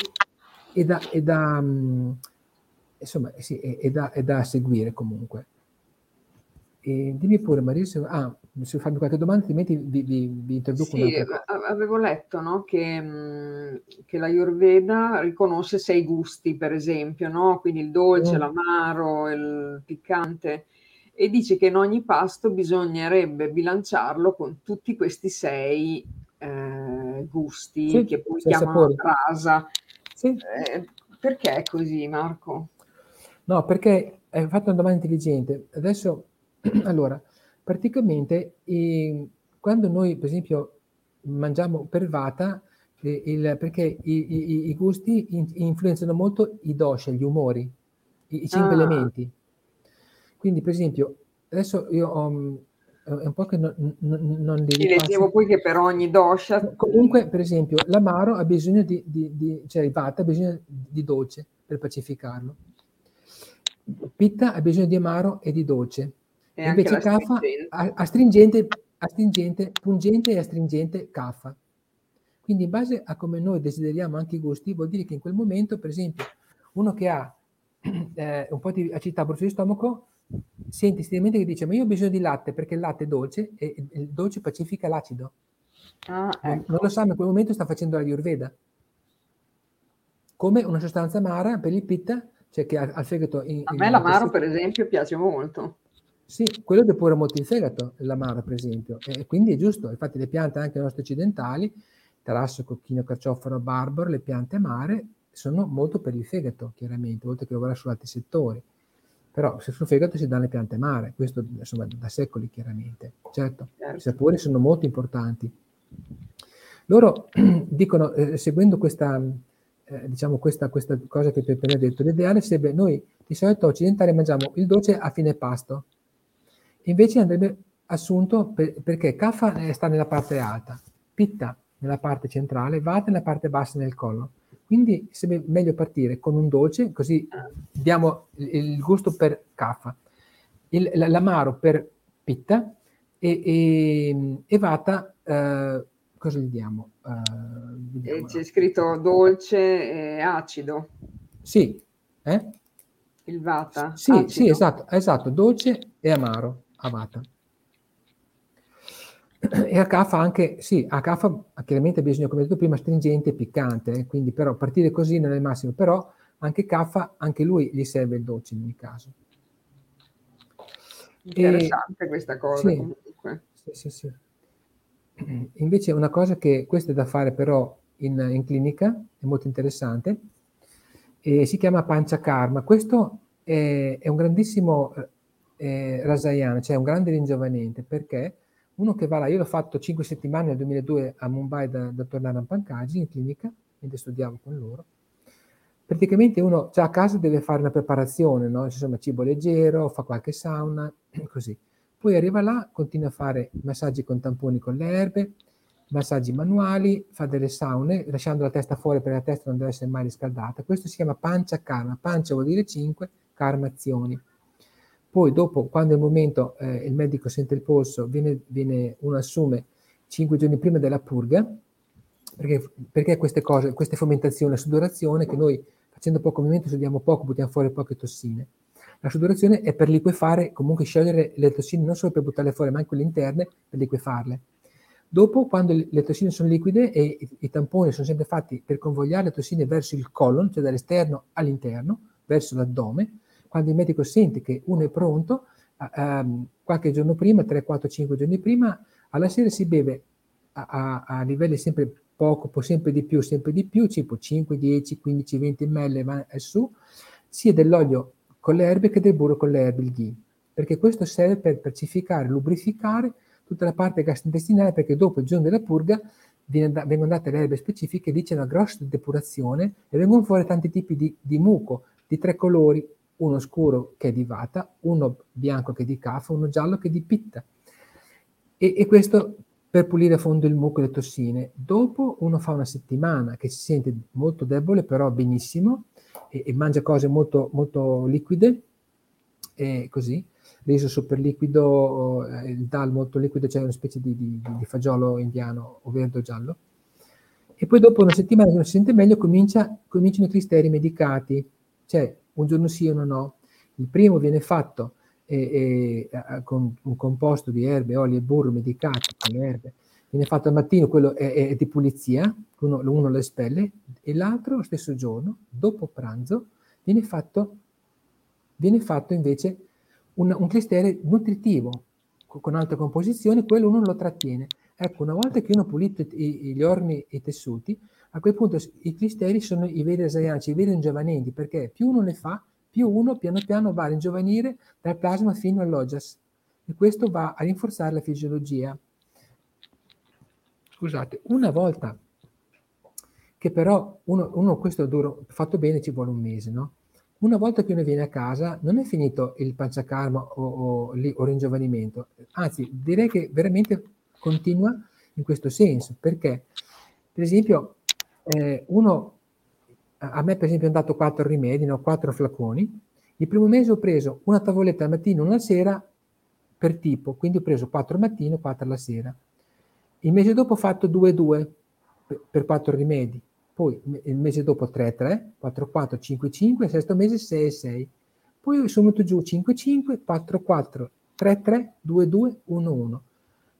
e, da, e da, mm, insomma, sì, e, da, da seguire comunque. Dimmi pure Maria se, ah, se farmi qualche domanda, altrimenti vi, vi, vi introduco sì, avevo letto no, che, che la Ayurveda riconosce sei gusti, per esempio, no? quindi il dolce, mm. l'amaro, il piccante e dice che in ogni pasto bisognerebbe bilanciarlo con tutti questi sei eh, gusti sì, che poi chiamano rasa. Sì. Eh, perché è così, Marco? No, perché hai fatto una domanda intelligente. Adesso, allora, praticamente eh, quando noi, per esempio, mangiamo per vata, eh, il, perché i, i, i, gusti in, influenzano molto i dosha, gli umori, i, i cinque ah. elementi. Quindi, per esempio, adesso io ho mm, è un po' che non, non, non li sì, leggevo poi che per ogni dosha comunque per esempio l'amaro ha bisogno di, di, di cioè il vata ha bisogno di dolce per pacificarlo pitta ha bisogno di amaro e di dolce e invece kaffa ha astringente, astringente, pungente e astringente kaffa quindi in base a come noi desideriamo anche i gusti vuol dire che in quel momento per esempio uno che ha eh, un po' di acidità, brucio di stomaco, senti istintivamente che dice ma io ho bisogno di latte perché il latte è dolce e il dolce pacifica l'acido. Ah, ecco. Non lo sa, ma in quel momento sta facendo la Ayurveda. Come una sostanza amara per il pitta, cioè che al fegato... In, A me l'amaro, per esempio, piace molto. Sì, quello depura molto il fegato, l'amaro, per esempio. E quindi è giusto. Infatti le piante anche nostre occidentali, tarasso, cocchino, carcioforo, barbaro, le piante amare, sono molto per il fegato, chiaramente, oltre che lavorare su altri settori. Però se sul fegato si danno le piante amare, questo insomma da secoli chiaramente. Certo, certo. i sapori sono molto importanti. Loro dicono, eh, seguendo questa, eh, diciamo questa, questa, cosa che ti ho appena detto, l'ideale sarebbe noi di solito occidentali mangiamo il dolce a fine pasto, invece andrebbe assunto per, perché Kaffa sta nella parte alta, Pitta nella parte centrale, Vata nella parte bassa nel collo. Quindi sarebbe meglio partire con un dolce, così diamo il gusto per Kaffa, il, l'amaro per Pitta e, e, e Vata eh, cosa gli diamo? Uh, c'è scritto dolce e acido. Sì, eh? Il vata. Sì, acido. sì, esatto, esatto, dolce e amaro, avata. E a fa anche, sì, a fa chiaramente bisogna, come detto prima, stringente e piccante, eh? quindi però partire così non è il massimo, però anche Kaffa, anche lui gli serve il dolce in ogni caso. Interessante e, questa cosa sì, comunque. Sì, sì, sì. Invece una cosa che questa è da fare però in, in clinica, è molto interessante, si chiama pancia karma. Questo è, è un grandissimo eh, rasayana, cioè un grande ringiovanente, perché uno che va là, io l'ho fatto 5 settimane nel 2002 a Mumbai da dottor Naran Pankaj in clinica, mentre studiavo con loro, praticamente uno già a casa deve fare una preparazione, no? insomma cibo leggero, fa qualche sauna, così. Poi arriva là, continua a fare massaggi con tamponi con le erbe, massaggi manuali, fa delle saune, lasciando la testa fuori perché la testa non deve essere mai riscaldata. Questo si chiama pancia karma. Pancia vuol dire 5, karma azioni. Poi dopo, quando è il momento, eh, il medico sente il polso, viene, viene, uno assume 5 giorni prima della purga, perché, perché queste cose, queste fomentazioni, la sudorazione, che noi facendo poco movimento sudiamo poco, buttiamo fuori poche tossine. La sudorazione è per liquefare, comunque sciogliere le tossine non solo per buttarle fuori, ma anche quelle interne per liquefarle. Dopo, quando le tossine sono liquide e i tamponi sono sempre fatti per convogliare le tossine verso il colon, cioè dall'esterno all'interno, verso l'addome, quando il medico sente che uno è pronto, um, qualche giorno prima, 3, 4, 5 giorni prima, alla sera si beve a, a, a livelli sempre poco, sempre di più, sempre di più, tipo 5, 10, 15, 20 ml va su, sia dell'olio con le erbe che del burro con le erbe, il ghee, perché questo serve per pacificare, lubrificare tutta la parte gastrointestinale, perché dopo il giorno della purga vengono date le erbe specifiche, lì c'è una grossa depurazione e vengono fuori tanti tipi di, di muco, di tre colori, uno scuro che è di vata, uno bianco che è di cafa, uno giallo che è di pitta. E, e, questo per pulire a fondo il muco e le tossine. Dopo uno fa una settimana che si sente molto debole, però benissimo, e, e mangia cose molto, molto liquide, e così, riso super liquido, eh, il dal molto liquido, cioè una specie di, di, di, fagiolo indiano o verde o giallo. E poi dopo una settimana che non si sente meglio comincia, cominciano i cristeri medicati, cioè un giorno sì e uno no. Il primo viene fatto eh, eh, con un composto di erbe, oli e burro medicati con le erbe, viene fatto al mattino, quello è, è di pulizia, uno, uno lo espelle, e l'altro stesso giorno, dopo pranzo, viene fatto, viene fatto invece un, un clistere nutritivo con altre composizioni, quello uno lo trattiene. Ecco, una volta che uno ha pulito gli ormi e i tessuti, a quel punto i cristeri sono i veri asaianci, i veri ingiovanenti, perché più uno ne fa, più uno piano piano va a ringiovanire dal plasma fino all'ojas. E questo va a rinforzare la fisiologia scusate, una volta che però uno, uno questo duro, fatto bene ci vuole un mese, no? Una volta che uno viene a casa non è finito il panciakarma o, o, o ringiovanimento, anzi direi che veramente continua in questo senso, perché per esempio eh, uno, a me per esempio hanno dato quattro rimedi, no? quattro flaconi, il primo mese ho preso una tavoletta al mattino una sera per tipo, quindi ho preso quattro al mattino quattro alla sera. Il mese dopo ho fatto 2-2 per quattro rimedi. poi il mese dopo 3 3, 4 4, 5 5, il sesto mese 6 6. Poi sono venuto giù 5 5, 4 4, 3 3, 2 2, 1 1.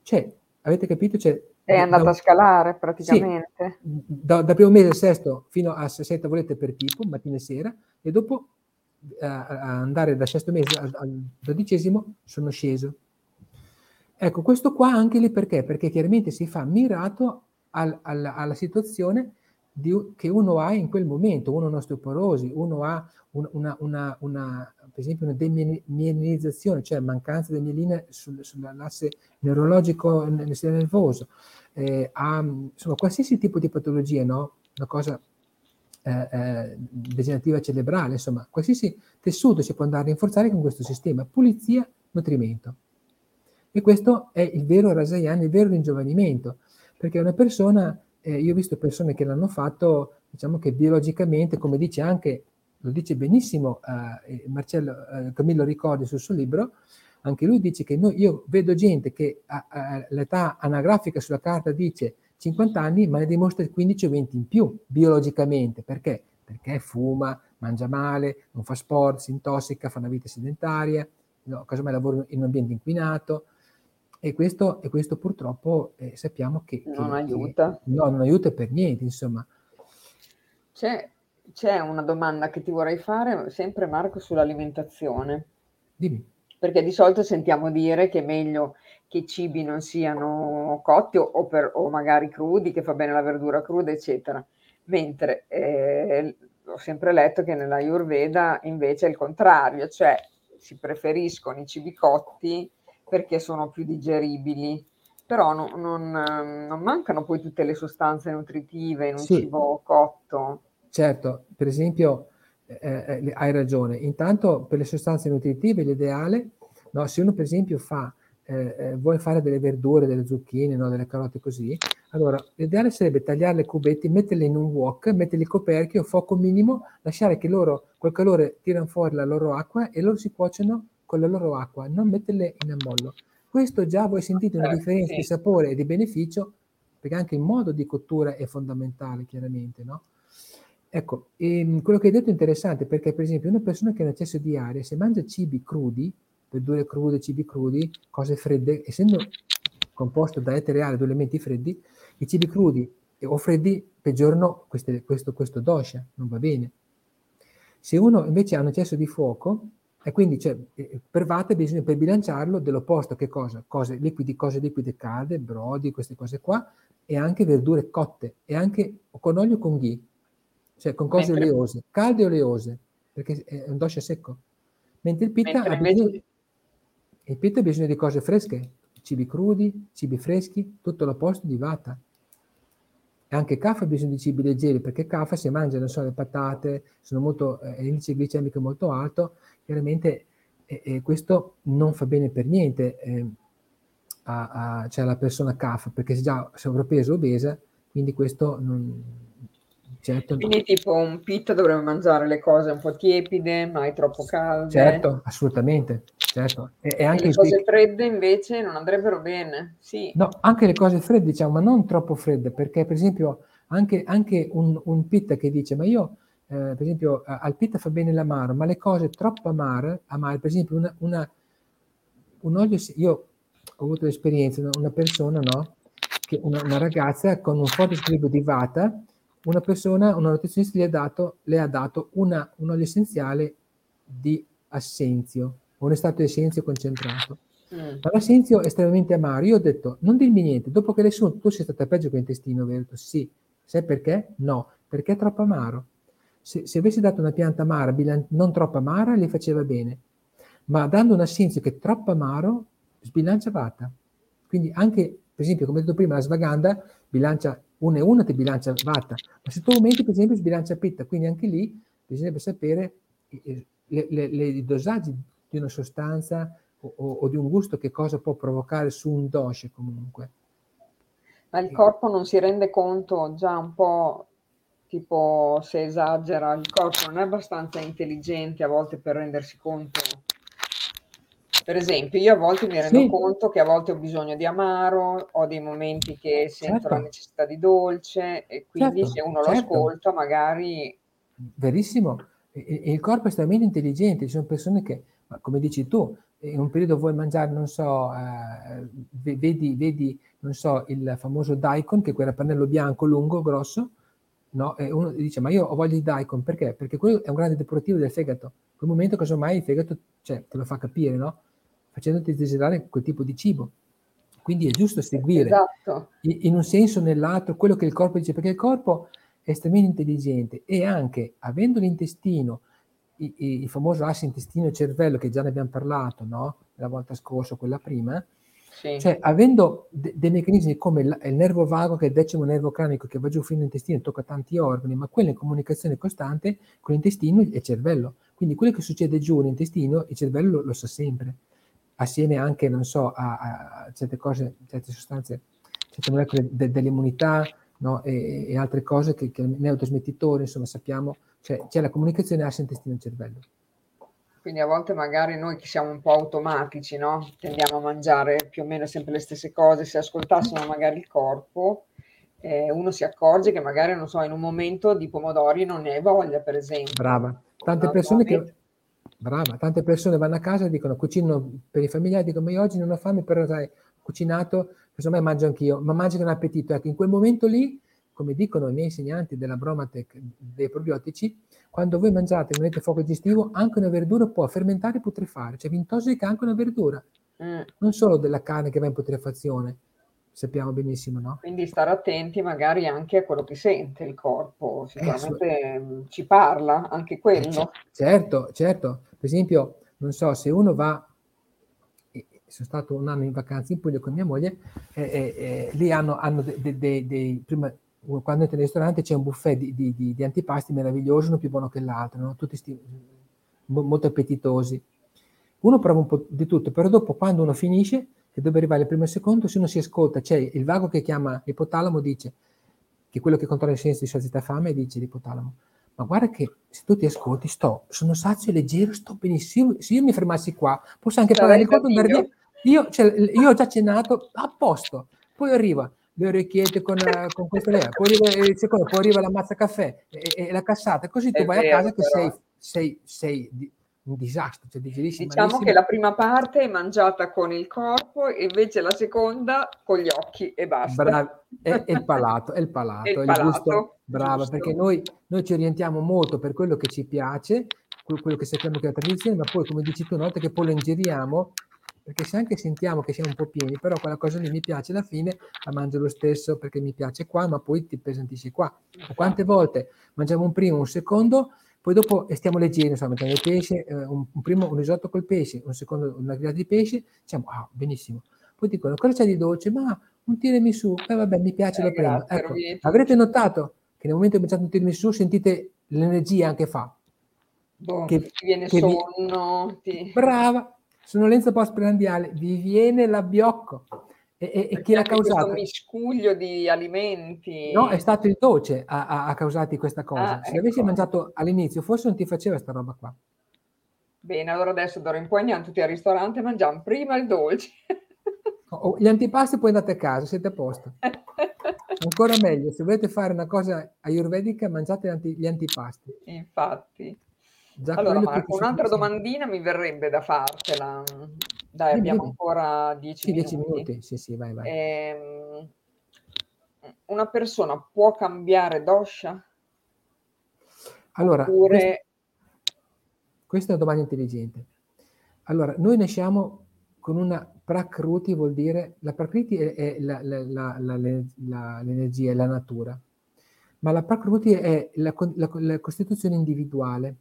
Cioè, avete capito? Cioè, è andato da, a scalare praticamente. Sì, da, da, primo mese al sesto fino a 6 tavolette per tipo, mattina e sera, e dopo eh, andare dal sesto mese al, al dodicesimo sono sceso. Ecco, questo qua anche lì perché? Perché chiaramente si fa mirato al, al, alla situazione di, che uno ha in quel momento, uno ha osteoporosi, uno ha una, una, una, una, per esempio una demielinizzazione, cioè mancanza di mielina sul, sull'asse neurologico nel sistema nervoso, eh, ha insomma qualsiasi tipo di patologia, no? una cosa eh, eh, degenerativa cerebrale, insomma qualsiasi tessuto si può andare a rinforzare con questo sistema, pulizia, nutrimento. E questo è il vero Rasayan, il vero ringiovanimento, perché una persona, eh, io ho visto persone che l'hanno fatto, diciamo che biologicamente, come dice anche, lo dice benissimo eh, Marcello eh, Camillo Ricordi sul suo libro, anche lui dice che noi, io vedo gente che a, a, l'età anagrafica sulla carta dice 50 anni, ma ne dimostra 15 o 20 in più biologicamente. Perché? Perché fuma, mangia male, non fa sport, si intossica, fa una vita sedentaria, no, casomai lavora in un ambiente inquinato, e questo, e questo purtroppo eh, sappiamo che non che, aiuta. Che, no, non aiuta per niente, insomma. C'è, c'è, una domanda che ti vorrei fare, sempre Marco, sull'alimentazione. Dimmi. Perché di solito sentiamo dire che è meglio che i cibi non siano cotti o, per, o magari crudi, che fa bene la verdura cruda, eccetera. Mentre eh, ho sempre letto che nella Ayurveda invece è il contrario, cioè si preferiscono i cibi cotti perché sono più digeribili, però no, non, non, mancano poi tutte le sostanze nutritive in un sì. cibo cotto. Certo, per esempio eh, eh, hai ragione, intanto per le sostanze nutritive l'ideale, no, se uno per esempio fa, eh, eh, vuole fare delle verdure, delle zucchine, no, delle carote così, allora l'ideale sarebbe tagliarle a cubetti, metterle in un wok, metterli coperchio, fuoco minimo, lasciare che loro, col calore, tirano fuori la loro acqua e loro si cuociono con la loro acqua, non metterle in ammollo. Questo già voi sentite una eh, differenza di sapore e di beneficio, perché anche il modo di cottura è fondamentale, chiaramente, no? Ecco, ehm, quello che hai detto è interessante perché, per esempio, una persona che ha un eccesso di aria, se mangia cibi crudi, verdure crude, cibi crudi, cose fredde, essendo composto da etere reale, due elementi freddi, i cibi crudi o freddi peggiorano queste, questo, questo dosha, non va bene. Se uno invece ha un eccesso di fuoco, e quindi cioè, per Vata bisogna per bilanciarlo dell'opposto, che cosa? Cose liquidi, cose liquide calde, brodi, queste cose qua, e anche verdure cotte, e anche con olio con ghee, cioè con cose Mentre... oleose, calde o oleose, perché è un dosha secco. Mentre il pitta, Mentre ha bisogno, invece... il pitta ha bisogno di cose fresche, cibi crudi, cibi freschi, tutto l'opposto di Vata. E anche Kaffa ha bisogno di cibi leggeri, perché Kaffa se mangia, non so, le patate, sono molto, eh, l'indice glicemico è molto alto, chiaramente eh, eh, questo non fa bene per niente eh, a, a, cioè alla persona CAF, perché se già sovrappeso o obesa, quindi questo non, certo Quindi tipo un pit dovrebbe mangiare le cose un po' tiepide, mai troppo calde. Certo, assolutamente. Certo. E, e anche e le cose fredde invece non andrebbero bene, sì. No, anche le cose fredde diciamo, ma non troppo fredde, perché per esempio anche, anche un, un pitta che dice, ma io eh, per esempio al pitta fa bene l'amaro, ma le cose troppo amare, amare per esempio una, una, un olio, io ho avuto l'esperienza, una persona, no? Che una, una ragazza con un forte scrivo di vata, una persona, una nutrizionista gli ha dato, le ha dato una, un olio essenziale di assenzio, un estratto di assenzio concentrato. Mm. Ma l'assenzio è estremamente amaro. Io ho detto, non dirmi niente, dopo che le sono, tu sei stata peggio con l'intestino, vero? Sì. Sai perché? No, perché è troppo amaro se, se avessi dato una pianta amara, non troppo amara, le faceva bene, ma dando un assenzio che è troppo amaro, sbilancia vata. Quindi anche, per esempio, come ho detto prima, la svaganda bilancia una e una ti bilancia vata, ma se tu aumenti, per esempio, sbilancia pitta, quindi anche lì bisognerebbe sapere le, le, le, i dosaggi di una sostanza o, o, o, di un gusto che cosa può provocare su un dosha comunque. Ma il corpo non si rende conto già un po' tipo se esagera, il corpo non è abbastanza intelligente a volte per rendersi conto. Per esempio, io a volte mi rendo sì. conto che a volte ho bisogno di amaro, ho dei momenti che sento certo. la necessità di dolce e quindi certo, se uno certo. lo ascolta magari... Verissimo, e, e il corpo è estremamente intelligente, ci sono persone che, come dici tu, in un periodo vuoi mangiare, non so, eh, vedi, vedi, non so, il famoso daikon, che è quel pannello bianco lungo, grosso, no? E uno dice, ma io ho voglia di daikon, perché? Perché quello è un grande depurativo del fegato. In quel momento, casomai, il fegato cioè, te lo fa capire, no? Facendoti desiderare quel tipo di cibo. Quindi è giusto seguire, esatto. in un senso o nell'altro, quello che il corpo dice, perché il corpo è estremamente intelligente e anche, avendo l'intestino, il famoso asse intestino-cervello, che già ne abbiamo parlato, no? La volta scorsa, quella prima, sì. Cioè, avendo de- dei meccanismi come il, il, nervo vago, che è il decimo nervo cranico, che va giù fino all'intestino e tocca tanti organi, ma quello in comunicazione costante con l'intestino e il cervello. Quindi quello che succede giù nell'intestino, il cervello lo, lo sa sempre, assieme anche, non so, a, a certe cose, certe sostanze, certe molecole de- dell'immunità no? e, e, altre cose che, che neurotrasmettitori, insomma, sappiamo, cioè c'è la comunicazione asse intestino-cervello quindi a volte magari noi che siamo un po' automatici, no? Tendiamo a mangiare più o meno sempre le stesse cose, se ascoltassimo magari il corpo, eh, uno si accorge che magari, non so, in un momento di pomodori non ne hai voglia, per esempio. Brava. Tante persone che... Brava, tante persone vanno a casa e dicono cucino per i familiari, dicono ma io oggi non ho fame, però sai, ho cucinato, insomma mangio anch'io, ma mangio con appetito. Ecco, in quel momento lì, come dicono i miei insegnanti della Bromatec dei probiotici, quando voi mangiate e mettete fuoco digestivo, anche una verdura può fermentare e putrefare, cioè vi intossica anche una verdura, mm. non solo della carne che va in putrefazione, sappiamo benissimo, no? Quindi stare attenti magari anche a quello che sente il corpo, sicuramente eh, ci parla anche quello. Certo, certo. Per esempio, non so, se uno va, sono stato un anno in vacanza in Puglia con mia moglie, eh, eh, lì hanno, hanno dei, dei, dei, prima quando entri nel ristorante c'è un buffet di, di, di, di antipasti meraviglioso, uno più buono che l'altro, no? tutti sti, molto appetitosi. Uno prova un po' di tutto, però dopo quando uno finisce, che deve arrivare il primo e il secondo, se uno si ascolta, c'è il vago che chiama l'ipotalamo, dice, che quello che controlla il senso di sazietà fame, dice l'ipotalamo, ma guarda che se tu ti ascolti, sto, sono sazio e leggero, sto benissimo, se io mi fermassi qua, posso anche parlare di conto, andare via, io, cioè, io ho già cenato, a posto, poi arriva, le orecchiette con, eh, con questo lì, poi arriva il secondo, poi arriva la mazza caffè e, e la cassata, così tu è vai vero, a casa che sei, sei, sei di, un disastro. Cioè diciamo malissimo. che la prima parte è mangiata con il corpo e invece la seconda con gli occhi e basta. Brava, è, è, il palato, è il palato, il palato giusto, brava, giusto. perché noi, noi, ci orientiamo molto per quello che ci piace, quello che sappiamo che è la tradizione, ma poi come dici tu, una volta che poi lo ingeriamo, perché se anche sentiamo che siamo un po' pieni, però quella cosa lì mi piace, alla fine la mangio lo stesso perché mi piace qua, ma poi ti pesantisci qua. Quante volte mangiamo un primo, un secondo, poi dopo stiamo leggeri, insomma, mangiamo il pesce, eh, un, un, primo un risotto col pesce, un secondo una grigliata di pesce, diciamo, ah, benissimo. Poi dicono, cosa c'è di dolce? Ma un tiramisù, eh vabbè, mi piace eh, la prima. Ecco, avrete notato che nel momento che mangiate un tiramisù sentite l'energia anche fa. Boh, che, ti viene che sonno. Vi... Ti... Brava, sonnolenza postprandiale, vi viene l'abbiocco. E, e, e chi l'ha causato? Questo miscuglio di alimenti. No, è stato il dolce a, a, causarti questa cosa. Ah, Se ecco. avessi mangiato all'inizio, forse non ti faceva questa roba qua. Bene, allora adesso d'ora in poi andiamo tutti al ristorante e mangiamo prima il dolce. Oh, gli antipasti poi andate a casa, siete a posto. Ancora meglio, se volete fare una cosa ayurvedica, mangiate gli antipasti. Infatti. Già allora Marco, un'altra domandina mi verrebbe da fartela. Dai, sì, abbiamo ancora dieci sì, minuti. minuti. Sì, sì, vai, vai. Ehm, una persona può cambiare dosha? Allora, Oppure... questa, è una domanda intelligente. Allora, noi nasciamo con una prakruti, vuol dire, la prakriti è, è la, la, la, l'energia, è la natura, ma la prakruti è la costituzione individuale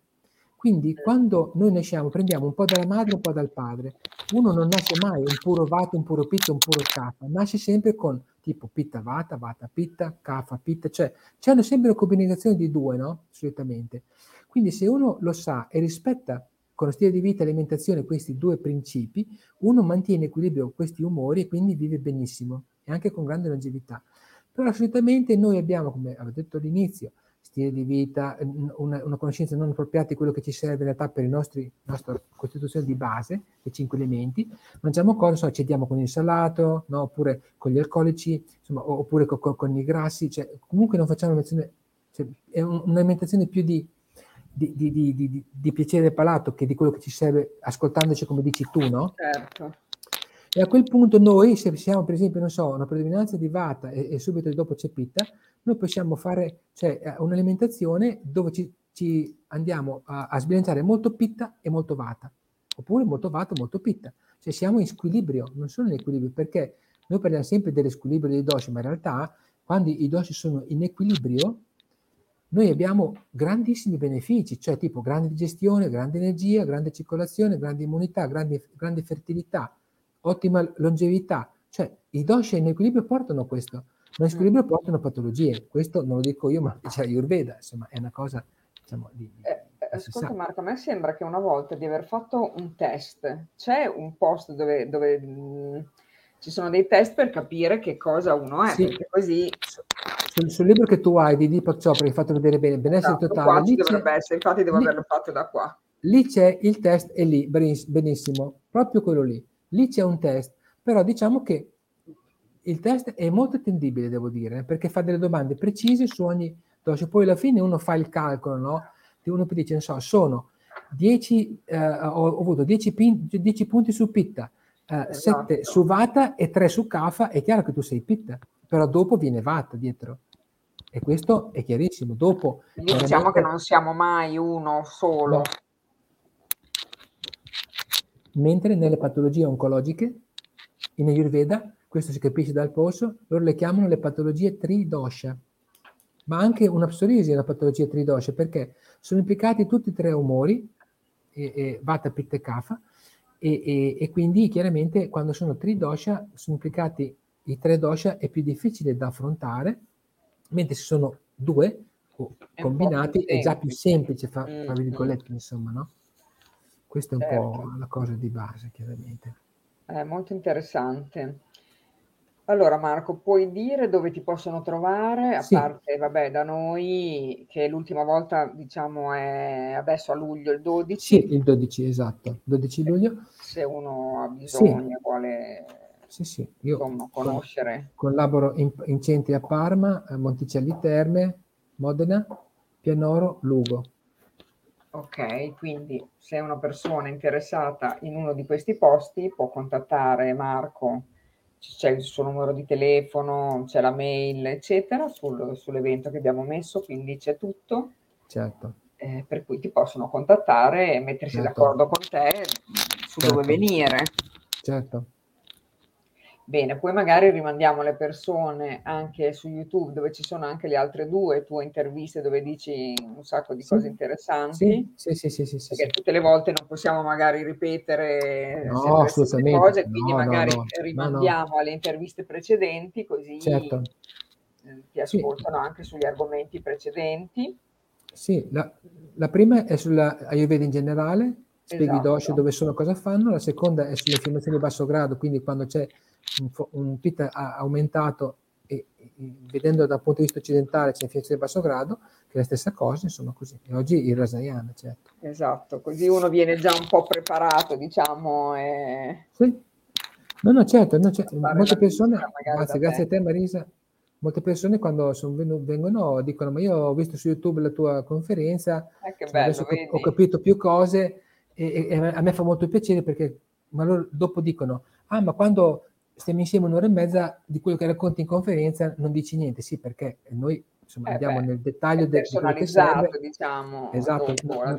quindi quando noi nasciamo prendiamo un po' dalla madre e un po' dal padre. Uno non nasce mai un puro vata, un puro pitta, un puro kapha, nasce sempre con tipo pitta vata, vata pitta, kapha pitta, cioè c'è sempre una combinazione di due, no? Solitamente. Quindi se uno lo sa e rispetta con lo stile di vita e alimentazione questi due principi, uno mantiene equilibrio questi umori e quindi vive benissimo e anche con grande longevità. Però solitamente noi abbiamo, come avevo detto all'inizio, stile di vita, una, una, conoscenza non appropriata di quello che ci serve in realtà per la nostra costituzione di base, i cinque elementi, mangiamo cose, so, cediamo con il salato, no? oppure con gli alcolici, insomma, oppure con, con, con, i grassi, cioè, comunque non facciamo un'alimentazione, cioè, è un'alimentazione più di, di, di, di, di, piacere del palato che di quello che ci serve ascoltandoci come dici tu, no? Certo. E a quel punto noi, se siamo per esempio, non so, una predominanza di vata e, e subito dopo c'è pitta, noi possiamo fare cioè, eh, un'alimentazione dove ci, ci andiamo a, a, sbilanciare molto pitta e molto vata, oppure molto vata e molto pitta. Cioè siamo in squilibrio, non solo in equilibrio, perché noi parliamo sempre dell'equilibrio dei doshi, ma in realtà quando i doshi sono in equilibrio, noi abbiamo grandissimi benefici, cioè tipo grande digestione, grande energia, grande circolazione, grande immunità, grande, grande fertilità, ottima longevità, cioè i doshi in equilibrio portano questo, ma in squilibrio mm. portano patologie, questo non lo dico io, ma dice Ayurveda, insomma è una cosa diciamo, di, eh, eh Ascolta Marco, a me sembra che una volta di aver fatto un test, c'è un post dove, dove mh, mm, ci sono dei test per capire che cosa uno è, sì. così... Sul, sul, libro che tu hai di Deepak Chopra, hai fatto vedere bene, benessere esatto, totale... Qua dovrebbe essere, infatti devo lì, averlo fatto da qua. Lì c'è il test, è lì, benissimo, proprio quello lì lì c'è un test, però diciamo che il test è molto attendibile, devo dire, perché fa delle domande precise su ogni dose, poi alla fine uno fa il calcolo, no? Uno dice, non so, sono 10, eh, ho, ho, avuto 10, pin, 10, punti su Pitta, eh, esatto. 7 su Vata e 3 su Kafa, è chiaro che tu sei Pitta, però dopo viene Vata dietro. E questo è chiarissimo. Dopo, diciamo che non siamo mai uno solo. No mentre nelle patologie oncologiche, in Ayurveda, questo si capisce dal polso, loro le chiamano le patologie tridosha, ma anche una psorisi è una patologia tridosha perché sono implicati tutti e tre umori, e, e, Vata, Pitta e Kapha, e, e, e, quindi chiaramente quando sono tridosha sono implicati i tre dosha è più difficile da affrontare, mentre se sono due combinati è, già più semplice, fra, fra mm, virgolette, insomma, no? Questa è un certo. po' la cosa di base, chiaramente. È molto interessante. Allora Marco, puoi dire dove ti possono trovare, a sì. parte, vabbè, da noi, che l'ultima volta, diciamo, è adesso a luglio, il 12? Sì, il 12, esatto, 12 luglio. Se uno ha bisogno, sì. vuole sì, sì. Io insomma, conoscere. Collaboro in, in centri a Parma, a Monticelli Terme, Modena, Pianoro, Lugo. Ok, quindi se una persona interessata in uno di questi posti può contattare Marco, c'è il suo numero di telefono, c'è la mail, eccetera, sul, sull'evento che abbiamo messo, quindi c'è tutto. Certo. Eh, per cui ti possono contattare e mettersi certo. d'accordo con te su certo. dove venire. Certo. Bene, poi magari rimandiamo le persone anche su YouTube dove ci sono anche le altre due tue interviste dove dici un sacco di sì. cose interessanti. Sì, sì, sì, sì, sì, perché tutte le volte non possiamo magari ripetere no, assolutamente. cose, quindi no, magari no, rimandiamo alle interviste precedenti così certo. Eh, ti ascoltano anche sugli argomenti precedenti. Sì, la, la prima è sulla Ayurveda in generale, spieghi esatto. i doshi dove sono, cosa fanno, la seconda è sulle infiammazioni di basso grado, quindi quando c'è un, un PIT aumentato e, e, vedendo dal punto di vista occidentale c'è infiammazione di basso grado, che è la stessa cosa, insomma così. E oggi il Rasayana, certo. Esatto, così uno viene già un po' preparato, diciamo. E... Sì. No, no, certo, no, certo. molte persone, grazie, grazie a te Marisa, molte persone quando sono, vengono dicono ma io ho visto su YouTube la tua conferenza, eh, bello, adesso vedi? ho capito più cose e, e, a me fa molto piacere perché ma loro dopo dicono ah ma quando stiamo insieme un'ora e mezza di quello che racconti in conferenza non dici niente, sì perché noi insomma, eh andiamo beh, nel dettaglio del personalizzato, diciamo, esatto, non,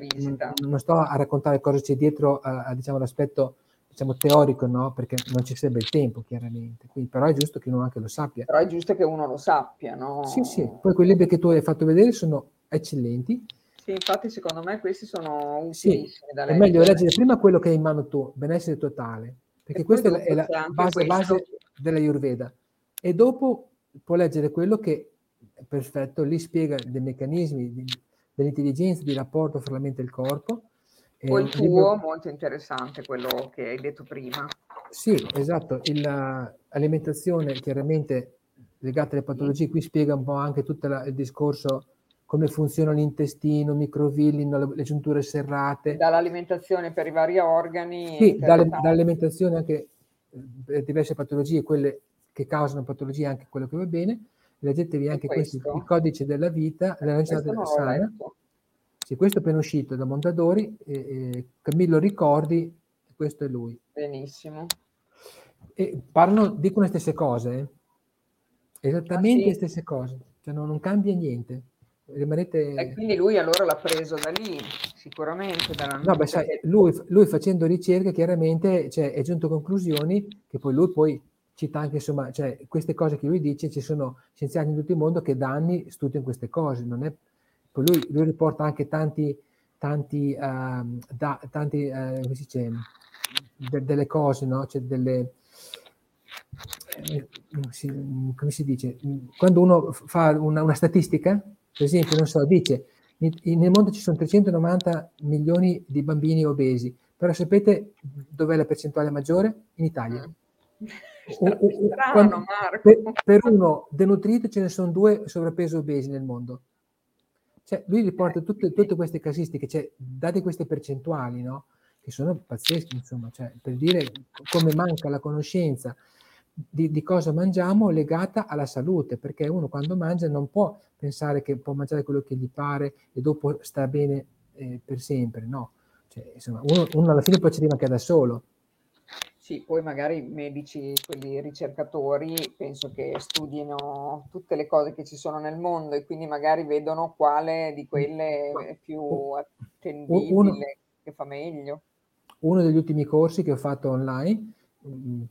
non, sto a raccontare cosa c'è dietro a, a diciamo, l'aspetto diciamo, teorico, no? perché non ci sarebbe il tempo chiaramente, Quindi, però è giusto che uno anche lo sappia. Però è giusto che uno lo sappia, no? Sì, sì, poi quei libri che tu hai fatto vedere sono eccellenti. Sì, infatti secondo me questi sono utilissimi sì, da leggere. È meglio leggere prima quello che hai in mano tu, benessere totale, perché questa è la base, base della Ayurveda. E dopo può leggere quello che, è perfetto, lì spiega dei meccanismi di, dell'intelligenza, di rapporto fra la mente e il corpo. Poi il tuo, libro... molto interessante, quello che hai detto prima. Sì, esatto. l'alimentazione chiaramente legata alle patologie, qui spiega un po' anche tutto il discorso come funziona l'intestino, microvilli, le, le giunture serrate. Dall'alimentazione per i vari organi. Sì, dalle, dall'alimentazione anche eh, per diverse patologie, quelle che causano patologie, anche quello che va bene. Leggetevi anche questo? questo, il codice della vita, della della sana. Sì, questo è appena uscito da Mondadori, eh, eh, Camillo Ricordi, questo è lui. Benissimo. E parlano, dicono le stesse cose, eh? esattamente ah, sì? le stesse cose, cioè non, non cambia niente rimanete... E quindi lui allora l'ha preso da lì, sicuramente. no, beh, sai, lui, lui, facendo ricerche chiaramente cioè, è giunto a conclusioni che poi lui poi cita anche, insomma, cioè, queste cose che lui dice, ci sono scienziati in tutto il mondo che da anni studiano queste cose, non è... Poi lui, lui riporta anche tanti, tanti, uh, da, tanti uh, come si dice, de, delle cose, no? Cioè delle... Eh, come si dice? Quando uno fa una, una statistica, per esempio, non so, dice nel mondo ci sono 390 milioni di bambini obesi, però sapete dov'è la percentuale maggiore? In Italia. Mm. Strano, Quando, per, per, uno denutrito ce ne sono due sovrappeso obesi nel mondo. Cioè, lui riporta tutte, tutte queste casistiche, cioè, date queste percentuali, no? che sono pazzesche, insomma, cioè, per dire come manca la conoscenza di, di, cosa mangiamo legata alla salute, perché uno quando mangia non può pensare che può mangiare quello che gli pare e dopo sta bene eh, per sempre, no. Cioè, insomma, uno, uno, alla fine poi ci arriva anche da solo. Sì, poi magari i medici, quelli ricercatori, penso che studino tutte le cose che ci sono nel mondo e quindi magari vedono quale di quelle è più attendibile, uno, che fa meglio. Uno degli ultimi corsi che ho fatto online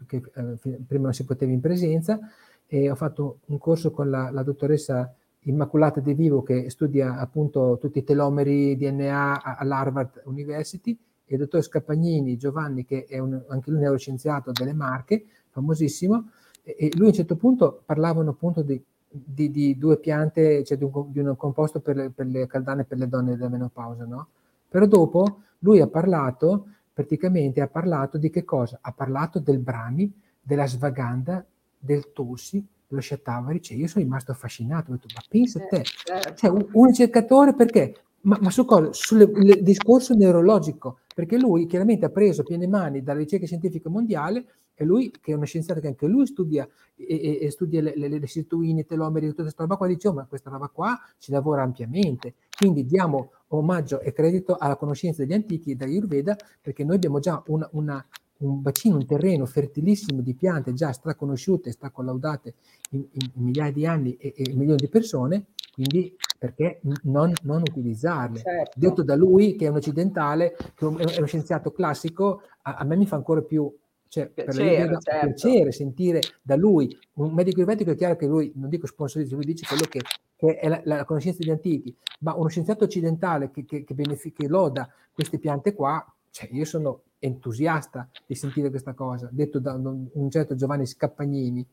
che eh, prima non si poteva in presenza, e ho fatto un corso con la, la dottoressa Immacolata De Vivo che studia appunto tutti i telomeri DNA all'Harvard University e il dottor Scapagnini Giovanni che è un, anche lui neuroscienziato delle Marche, famosissimo, e lui a un certo punto parlavano appunto di, di, di due piante, cioè di un, di un composto per le, per le caldane per le donne della menopausa, no? Però dopo lui ha parlato praticamente ha parlato di che cosa? Ha parlato del Brani, della Svaganda, del Tossi, dello Shatavari, cioè io sono rimasto affascinato, ho detto, ma pensa a te, certo. cioè, un, un ricercatore perché? Ma, ma su cosa? Sul discorso neurologico, perché lui chiaramente ha preso piene mani dalla ricerca scientifica mondiale e lui, che è uno scienziato che anche lui studia, e, e studia le, le, le sirtuine, i telomeri, tutta questa roba qua, dice, oh, ma questa roba qua si lavora ampiamente. Quindi diamo omaggio e credito alla conoscenza degli antichi e dell'Ayurveda, perché noi abbiamo già una, una, un bacino, un terreno fertilissimo di piante già straconosciute, stracollaudate in, in, migliaia di anni e, e, milioni di persone, quindi perché non, non utilizzarle? Certo. Detto da lui, che è un occidentale, che è uno scienziato classico, a, a me mi fa ancora più cioè, piacere, per certo. piacere sentire da lui, un medico ayurvedico è chiaro che lui, non dico sponsorizza, lui dice quello che, che è la, la, conoscenza degli antichi, ma uno scienziato occidentale che, che, che, benefic- che loda queste piante qua, cioè io sono entusiasta di sentire questa cosa, detto da un certo Giovanni Scappagnini.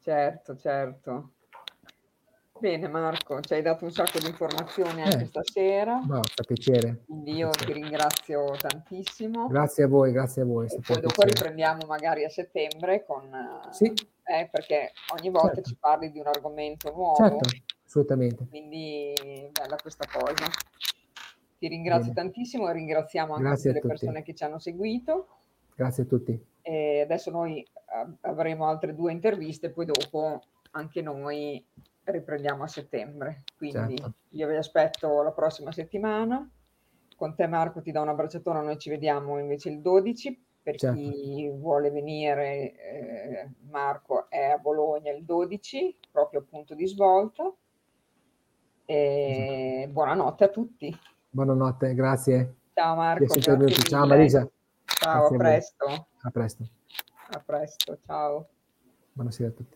Certo, certo. Bene Marco, ci hai dato un sacco di informazioni anche eh, stasera. No, fa piacere. Quindi io piacere. ti ringrazio tantissimo. Grazie a voi, grazie a voi. E poi dopo riprendiamo magari a settembre con... Sì. Eh, perché ogni volta certo. ci parli di un argomento nuovo. Certo, assolutamente. Quindi bella questa cosa. Ti ringrazio Bene. tantissimo e ringraziamo anche grazie tutte le persone che ci hanno seguito. Grazie a tutti. E adesso noi avremo altre due interviste, poi dopo anche noi riprendiamo a settembre. Quindi certo. io vi aspetto la prossima settimana. Con te Marco ti do un abbracciatore, noi ci vediamo invece il 12. Per certo. chi vuole venire, eh, Marco è a Bologna il 12, proprio punto di svolta. E buonanotte a tutti. Buonanotte, grazie. Ciao Marco. Ciao Marisa. Ciao, a presto. A presto. A presto, ciao. Buonasera a tutti.